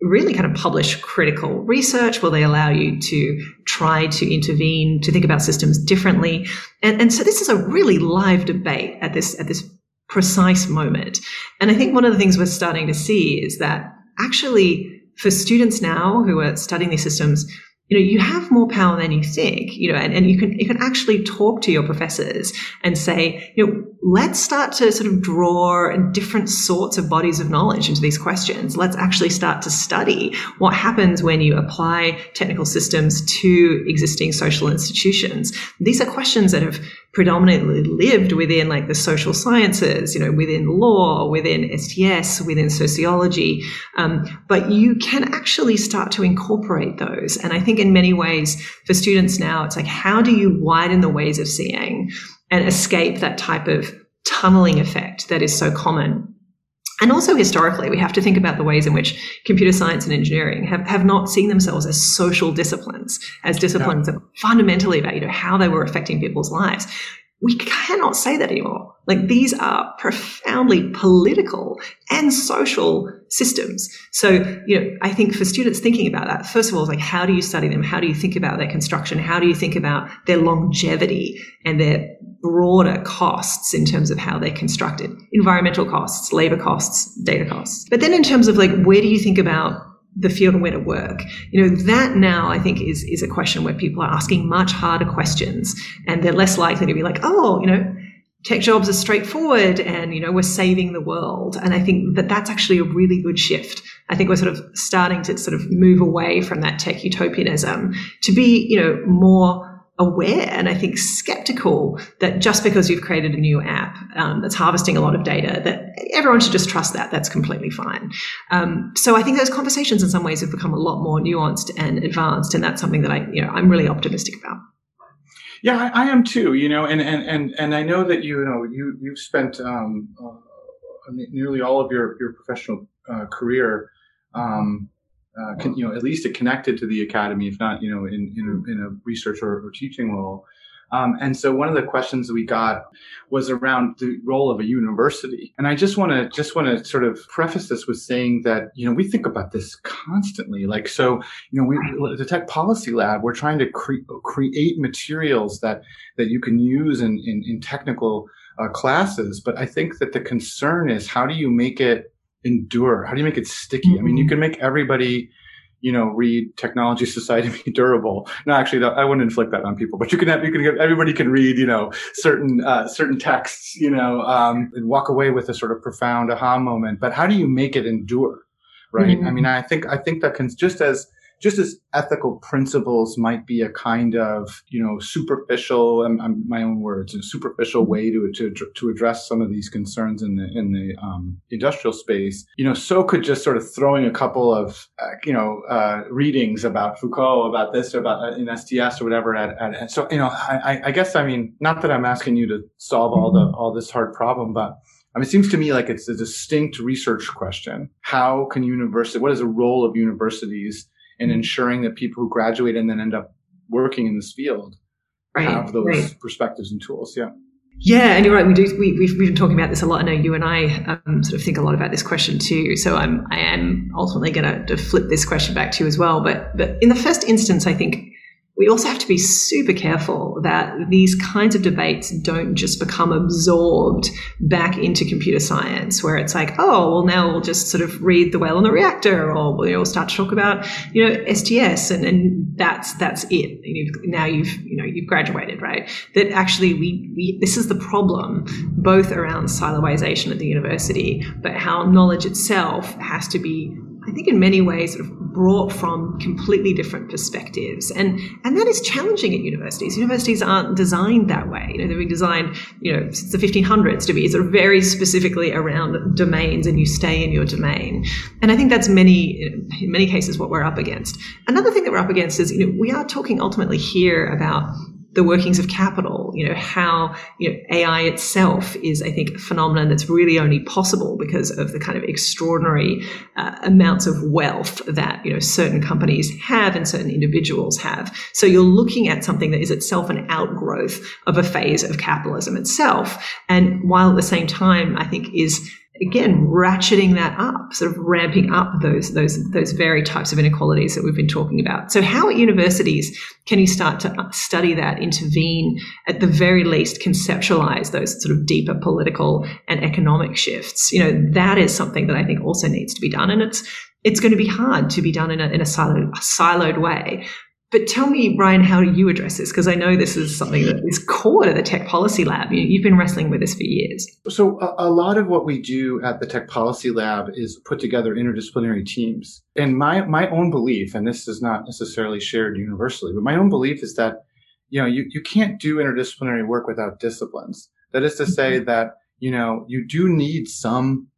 really kind of publish critical research? Will they allow you to try to intervene, to think about systems differently? And, and so this is a really live debate at this, at this precise moment. And I think one of the things we're starting to see is that actually for students now who are studying these systems, you know, you have more power than you think, you know, and, and you can, you can actually talk to your professors and say, you know, let's start to sort of draw different sorts of bodies of knowledge into these questions. Let's actually start to study what happens when you apply technical systems to existing social institutions. These are questions that have predominantly lived within like the social sciences, you know, within law, within STS, within sociology. Um, but you can actually start to incorporate those. And I think in many ways for students now, it's like, how do you widen the ways of seeing and escape that type of tunneling effect that is so common and also historically, we have to think about the ways in which computer science and engineering have, have not seen themselves as social disciplines, as disciplines yeah. that fundamentally about, you know, how they were affecting people's lives. We cannot say that anymore. Like these are profoundly political and social systems. So, you know, I think for students thinking about that, first of all, like how do you study them? How do you think about their construction? How do you think about their longevity and their broader costs in terms of how they're constructed? Environmental costs, labor costs, data costs. But then in terms of like where do you think about the field and where to work. You know, that now I think is, is a question where people are asking much harder questions and they're less likely to be like, oh, you know, tech jobs are straightforward and, you know, we're saving the world. And I think that that's actually a really good shift. I think we're sort of starting to sort of move away from that tech utopianism to be, you know, more aware and I think skeptical that just because you've created a new app um, that's harvesting a lot of data, that everyone should just trust that. That's completely fine. Um, so I think those conversations in some ways have become a lot more nuanced and advanced, and that's something that I, you know, I'm really optimistic about. Yeah, I, I am too. You know, and and and and I know that you know you you've spent um, uh, nearly all of your your professional uh, career. Um, uh, con, you know, at least it connected to the academy, if not, you know, in, in, a, in a research or, or teaching role. Um, and so one of the questions we got was around the role of a university. And I just want to just want to sort of preface this with saying that you know we think about this constantly. Like so, you know, we the Tech Policy Lab we're trying to cre- create materials that that you can use in in, in technical uh, classes. But I think that the concern is how do you make it endure? How do you make it sticky? Mm-hmm. I mean, you mm-hmm. can make everybody, you know, read Technology Society Be Durable. No, actually, I wouldn't inflict that on people, but you can have, you can get, everybody can read, you know, certain, uh, certain texts, you know, um, and walk away with a sort of profound aha moment. But how do you make it endure? Right. Mm-hmm. I mean, I think, I think that can just as, just as ethical principles might be a kind of you know superficial and my own words a superficial way to, to to address some of these concerns in the in the um, industrial space you know so could just sort of throwing a couple of uh, you know uh, readings about Foucault about this or about uh, in STS or whatever at, at, so you know I, I guess I mean not that I'm asking you to solve all the all this hard problem but I mean, it seems to me like it's a distinct research question. How can university, what is the role of universities and ensuring that people who graduate and then end up working in this field right, have those right. perspectives and tools. Yeah. Yeah, and you're right. We do. We, have we've been talking about this a lot. I know you and I um, sort of think a lot about this question too. So I'm I am ultimately going to flip this question back to you as well. But but in the first instance, I think we also have to be super careful that these kinds of debates don't just become absorbed back into computer science, where it's like, oh, well, now we'll just sort of read The Whale and the Reactor, or we'll, start to talk about, you know, STS, and, and that's that's it. You've, now you've you know you've graduated, right? That actually we, we this is the problem, both around siloization at the university, but how knowledge itself has to be I think in many ways sort of brought from completely different perspectives. And, and that is challenging at universities. Universities aren't designed that way. You know, they've been designed, you know, since the 1500s to be sort of very specifically around domains and you stay in your domain. And I think that's many, in many cases what we're up against. Another thing that we're up against is, you know, we are talking ultimately here about the workings of capital, you know, how you know, AI itself is, I think, a phenomenon that's really only possible because of the kind of extraordinary uh, amounts of wealth that, you know, certain companies have and certain individuals have. So you're looking at something that is itself an outgrowth of a phase of capitalism itself. And while at the same time, I think is again ratcheting that up sort of ramping up those those those very types of inequalities that we've been talking about. So how at universities can you start to study that intervene at the very least conceptualize those sort of deeper political and economic shifts? You know that is something that i think also needs to be done and it's it's going to be hard to be done in a, in a siloed, siloed way but tell me, Ryan, how do you address this? Because I know this is something that is core to the Tech Policy Lab. You, have been wrestling with this for years. So, a, a, lot of what we do at the Tech Policy Lab is put together interdisciplinary teams. And my, my own belief, and this is not necessarily shared universally, but my own belief is that, you know, you, you can't do interdisciplinary work without disciplines. That is to say mm-hmm. that, you know, you do need some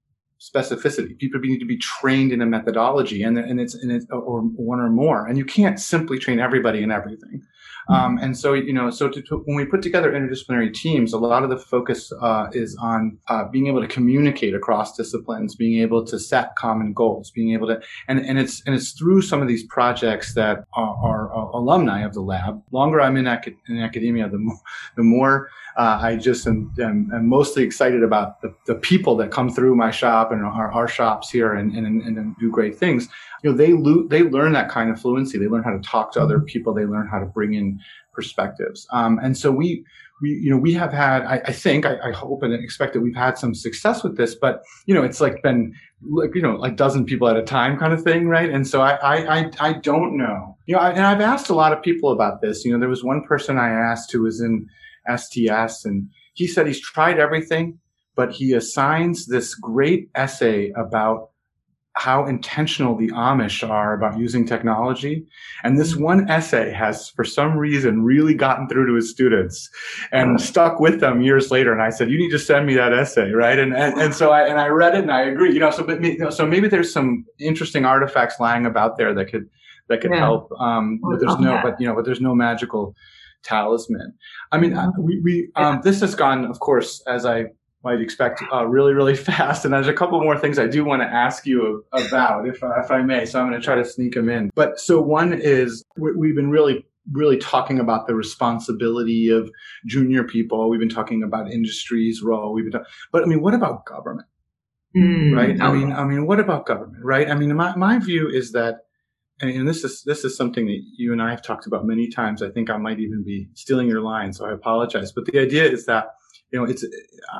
specificity. People need to be trained in a methodology and, and it's, and it's, or one or more. And you can't simply train everybody in everything. Um, and so, you know, so to, to, when we put together interdisciplinary teams, a lot of the focus uh, is on uh, being able to communicate across disciplines, being able to set common goals, being able to, and, and it's and it's through some of these projects that are, are, are alumni of the lab. Longer I'm in, in academia, the more, the more uh, I just am, am, am, mostly excited about the, the people that come through my shop and our, our shops here and, and, and do great things. You know, they lo- they learn that kind of fluency. They learn how to talk to other mm-hmm. people. They learn how to bring in perspectives. Um, and so we, we, you know, we have had, I, I think, I, I, hope and expect that we've had some success with this, but, you know, it's like been like, you know, like dozen people at a time kind of thing. Right. And so I, I, I, I don't know, you know, I, and I've asked a lot of people about this. You know, there was one person I asked who was in STS and he said he's tried everything, but he assigns this great essay about how intentional the Amish are about using technology. And this mm-hmm. one essay has, for some reason, really gotten through to his students and stuck with them years later. And I said, you need to send me that essay, right? And, and, and so I, and I read it and I agree, you know, so, but, you know, so maybe there's some interesting artifacts lying about there that could, that could yeah. help. Um, but there's no, but, you know, but there's no magical talisman. I mean, mm-hmm. we, we, um, this has gone, of course, as I might expect uh, really, really fast. And there's a couple more things I do want to ask you about, if, uh, if I may. So I'm going to try to sneak them in. But so one is we've been really, really talking about the responsibility of junior people. We've been talking about industry's role. We've been, talking, but I mean, what about government? Mm, right. I mean, I mean, what about government? Right. I mean, my, my view is that, and this is this is something that you and I have talked about many times. I think I might even be stealing your line, so I apologize. But the idea is that you know, it's,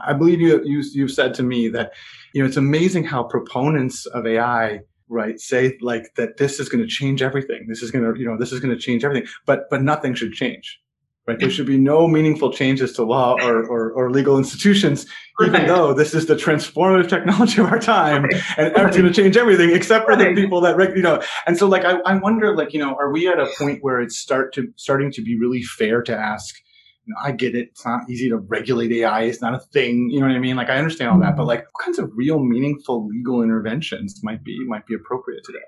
I believe you, you, you've said to me that, you know, it's amazing how proponents of AI, right, say like that this is going to change everything. This is going to, you know, this is going to change everything, but, but nothing should change. Right. There should be no meaningful changes to law or, or, or legal institutions, even right. though this is the transformative technology of our time right. and it's going to change everything except for the people that, you know, and so like, I, I wonder, like, you know, are we at a point where it's start to, starting to be really fair to ask, I get it. It's not easy to regulate AI. It's not a thing. You know what I mean? Like I understand all that, but mm-hmm. like what kinds of real meaningful legal interventions might be might be appropriate today?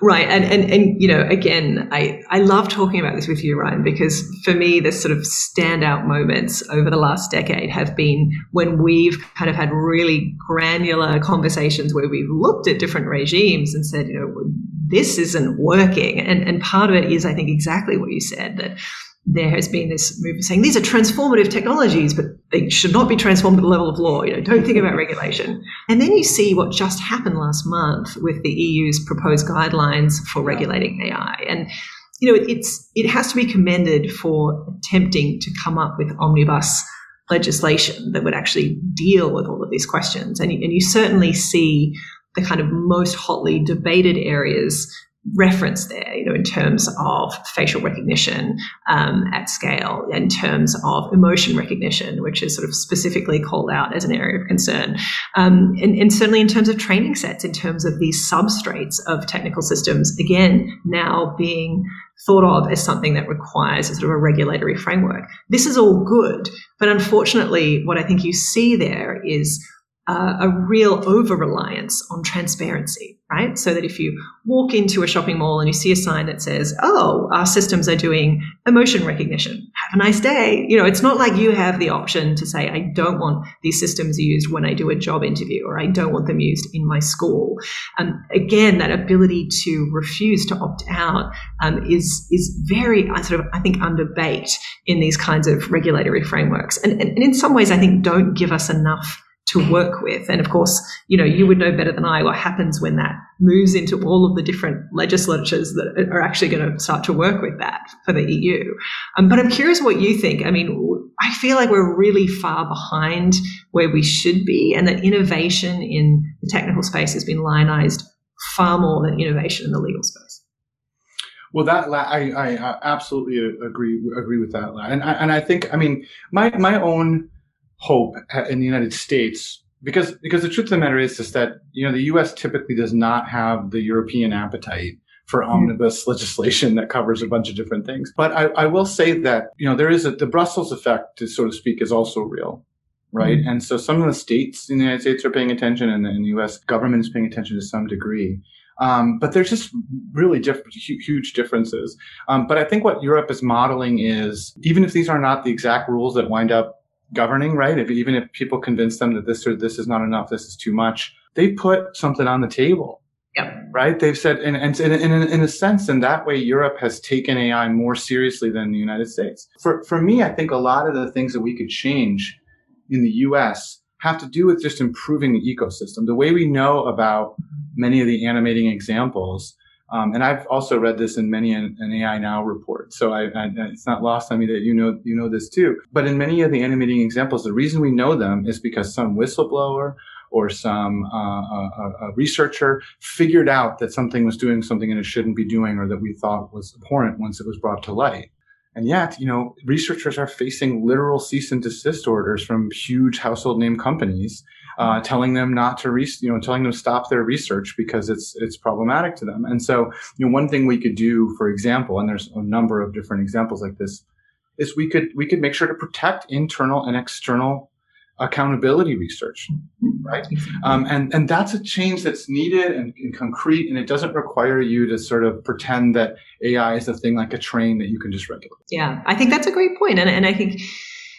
Right. And, and, and, you know, again, I, I love talking about this with you, Ryan, because for me, the sort of standout moments over the last decade have been when we've kind of had really granular conversations where we've looked at different regimes and said, you know, this isn't working. And, and part of it is, I think, exactly what you said that there has been this movement saying these are transformative technologies, but they should not be transformed at the level of law. You know, don't think about regulation. And then you see what just happened last month with the EU's proposed guidelines for regulating AI. And you know, it's it has to be commended for attempting to come up with omnibus legislation that would actually deal with all of these questions. And, and you certainly see the kind of most hotly debated areas reference there, you know, in terms of facial recognition um, at scale, in terms of emotion recognition, which is sort of specifically called out as an area of concern, um, and, and, certainly in terms of training sets, in terms of these substrates of technical systems, again, now being thought of as something that requires a sort of a regulatory framework. This is all good, but unfortunately, what I think you see there is uh, a real over reliance on transparency, right? So that if you walk into a shopping mall and you see a sign that says, Oh, our systems are doing emotion recognition. Have a nice day. You know, it's not like you have the option to say, I don't want these systems used when I do a job interview or I don't want them used in my school. Um, again, that ability to refuse to opt out um, is, is very uh, sort of, I think, underbaked in these kinds of regulatory frameworks. And, and, and in some ways, I think don't give us enough to work with. And of course, you know, you would know better than I what happens when that moves into all of the different legislatures that are actually going to start to work with that for the EU. Um, but I'm curious what you think. I mean, I feel like we're really far behind where we should be, and that innovation in the technical space has been lionized far more than innovation in the legal space. Well, that I, I absolutely agree agree with that, and I, and I think I mean my my own hope in the United States because because the truth of the matter is is that you know the U.S. typically does not have the European appetite for mm-hmm. omnibus legislation that covers a bunch of different things. But I, I will say that you know there is a, the Brussels effect, to so to speak, is also real, right? Mm-hmm. And so some of the states in the United States are paying attention, and the, and the U.S. government is paying attention to some degree. Um, but there's just really diff- huge differences. Um, but I think what Europe is modeling is even if these are not the exact rules that wind up governing, right? If even if people convince them that this or this is not enough, this is too much, they put something on the table. Yep. Right. They've said, and, and, and in, in, in a sense, in that way, Europe has taken AI more seriously than the United States. For, for me, I think a lot of the things that we could change in the US have to do with just improving the ecosystem. The way we know about many of the animating examples, um, and I've also read this in many an, an AI Now report, so I, I, it's not lost on me that you know you know this too. But in many of the animating examples, the reason we know them is because some whistleblower or some uh, a, a researcher figured out that something was doing something and it shouldn't be doing, or that we thought was abhorrent once it was brought to light. And yet, you know, researchers are facing literal cease and desist orders from huge household name companies, uh, telling them not to, re- you know, telling them to stop their research because it's it's problematic to them. And so, you know, one thing we could do, for example, and there's a number of different examples like this, is we could we could make sure to protect internal and external accountability research, right? Um, and and that's a change that's needed and, and, concrete, and it doesn't require you to sort of pretend that AI is a thing like a train that you can just regulate. Yeah, I think that's a great point, and and I think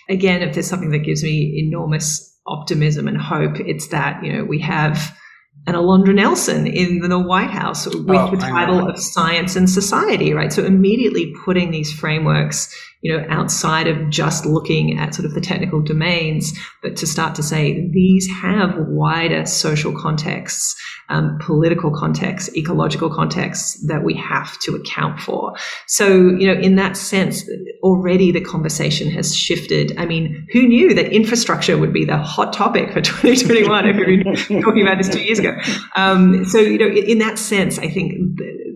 again, if there's something that gives me enormous optimism and hope, it's that you know we have and Alondra Nelson in the White House with oh, the title of Science and Society, right? So immediately putting these frameworks you know, outside of just looking at sort of the technical domains, but to start to say these have wider social contexts, um, political contexts, ecological contexts that we have to account for. So, you know, in that sense, already the conversation has shifted. I mean, who knew that infrastructure would be the hot topic for 2021 if we were talking about this two years ago? Um, so, you know, in that sense, I think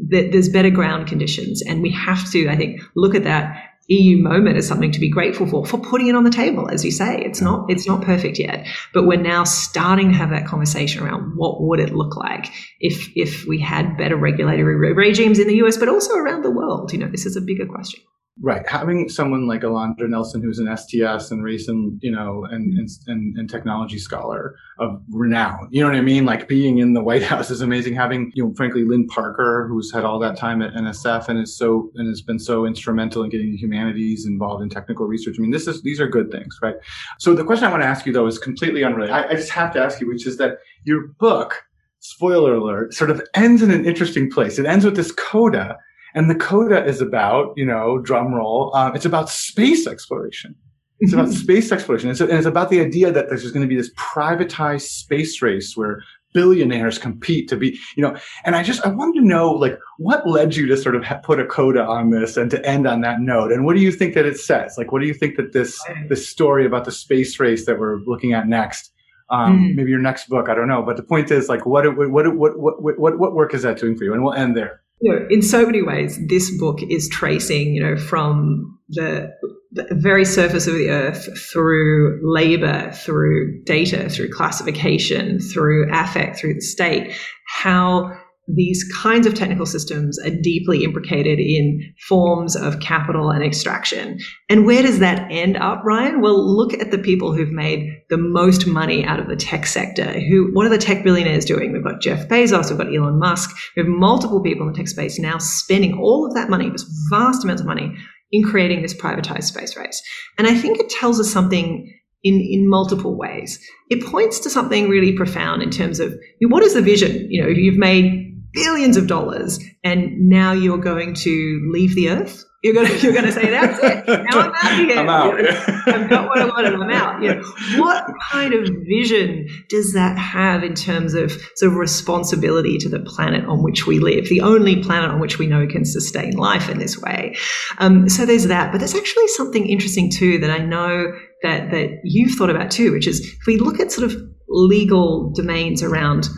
that there's better ground conditions and we have to, I think, look at that EU moment is something to be grateful for, for putting it on the table, as you say. It's not, it's not perfect yet, but we're now starting to have that conversation around what would it look like if, if we had better regulatory regimes in the US, but also around the world. You know, this is a bigger question. Right. Having someone like Alondra Nelson, who's an STS and recent, you know, and, and, and, technology scholar of renown, you know what I mean? Like being in the White House is amazing. Having, you know, frankly, Lynne Parker, who's had all that time at NSF and is so, and has been so instrumental in getting the humanities involved in technical research. I mean, this is, these are good things, right? So the question I want to ask you though is completely unrelated. I, I just have to ask you, which is that your book, spoiler alert, sort of ends in an interesting place. It ends with this coda and the coda is about, you know, drum roll. Um, it's about space exploration. It's about mm-hmm. space exploration. It's, and it's about the idea that there's going to be this privatized space race where billionaires compete to be, you know, and I just, I wanted to know, like, what led you to sort of ha- put a coda on this and to end on that note? And what do you think that it says? Like, what do you think that this, this story about the space race that we're looking at next, um, mm. maybe your next book, I don't know. But the point is, like, what, what, what, what, what, what, what work is that doing for you? And we'll end there you know, in so many ways, this book is tracing, you know, from the, the, very surface of the earth through labor, through data, through classification, through affect, through the state, how these kinds of technical systems are deeply imbricated in forms of capital and extraction. And where does that end up, Ryan? Well, look at the people who've made the most money out of the tech sector. Who, what are the tech billionaires doing? We've got Jeff Bezos, we've got Elon Musk, we have multiple people in the tech space now spending all of that money, this vast amounts of money, in creating this privatized space race. And I think it tells us something in, in multiple ways. It points to something really profound in terms of you know, what is the vision? You know, you've made billions of dollars and now you're going to leave the earth? You're going to, you're going to say that's it. Now i'm out here. I'm out. i've got what i wanted i'm out. You know, what kind of vision does that have in terms of sort of responsibility to the planet on which we live? The only planet on which we know can sustain life in this way. Um, so there's that. But there's actually something interesting too that i know that that you've thought about too which is if we look at sort of legal domains around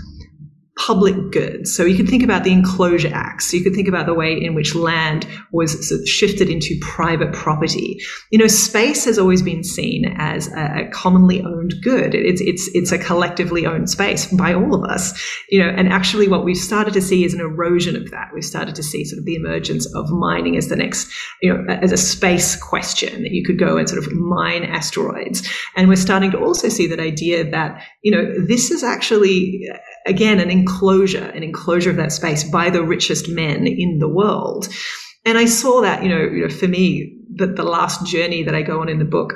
public goods. So you could think about the Enclosure Acts. So you could think about the way in which land was shifted into private property. You know, space has always been seen as a, a commonly owned good. It's it's it's a collectively owned space by all of us. You know, and actually, what we've started to see is an erosion of that. We've started to see sort of the emergence of mining as the next, you know, as a space question that you could go and sort of mine asteroids. And we're starting to also see that idea that you know this is actually again, an enclosure, an enclosure of that space by the richest men in the world. And I saw that, you know, you know for me, that the last journey that I go on in the book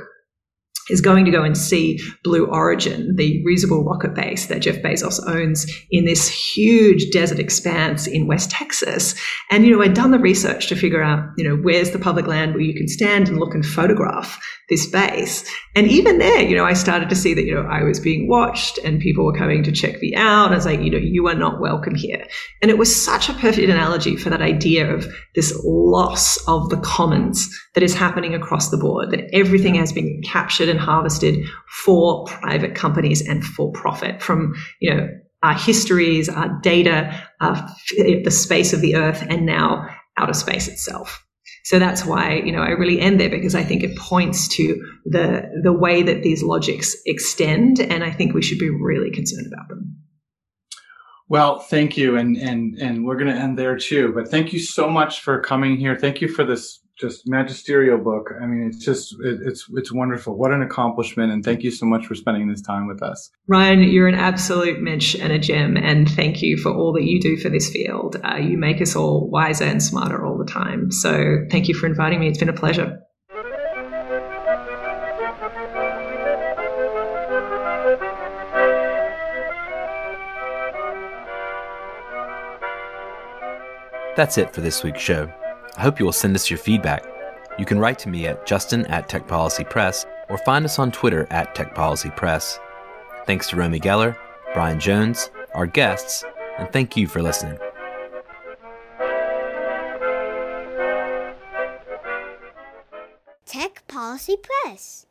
is going to go and see Blue Origin, the reusable rocket base that Jeff Bezos owns in this huge desert expanse in West Texas. And, you know, I'd done the research to figure out, you know, where's the public land where you can stand and look and photograph this base. And even there, you know, I started to see that, you know, I was being watched and people were coming to check me out. I was like, you know, you are not welcome here. And it was such a perfect analogy for that idea of this loss of the commons that is happening across the board, that everything has been captured and harvested for private companies and for profit from, you know, our histories, our data, uh, the space of the earth, and now outer space itself. So that's why, you know, I really end there because I think it points to the, the way that these logics extend. And I think we should be really concerned about them. Well, thank you. And, and, and we're going to end there too, but thank you so much for coming here. Thank you for this just magisterial book. I mean, it's just it, it's it's wonderful. What an accomplishment! And thank you so much for spending this time with us, Ryan. You're an absolute Mitch and a gem, and thank you for all that you do for this field. Uh, you make us all wiser and smarter all the time. So thank you for inviting me. It's been a pleasure. That's it for this week's show. I hope you will send us your feedback. You can write to me at justin at techpolicypress or find us on Twitter at techpolicypress. Thanks to Romy Geller, Brian Jones, our guests, and thank you for listening. Tech Policy Press.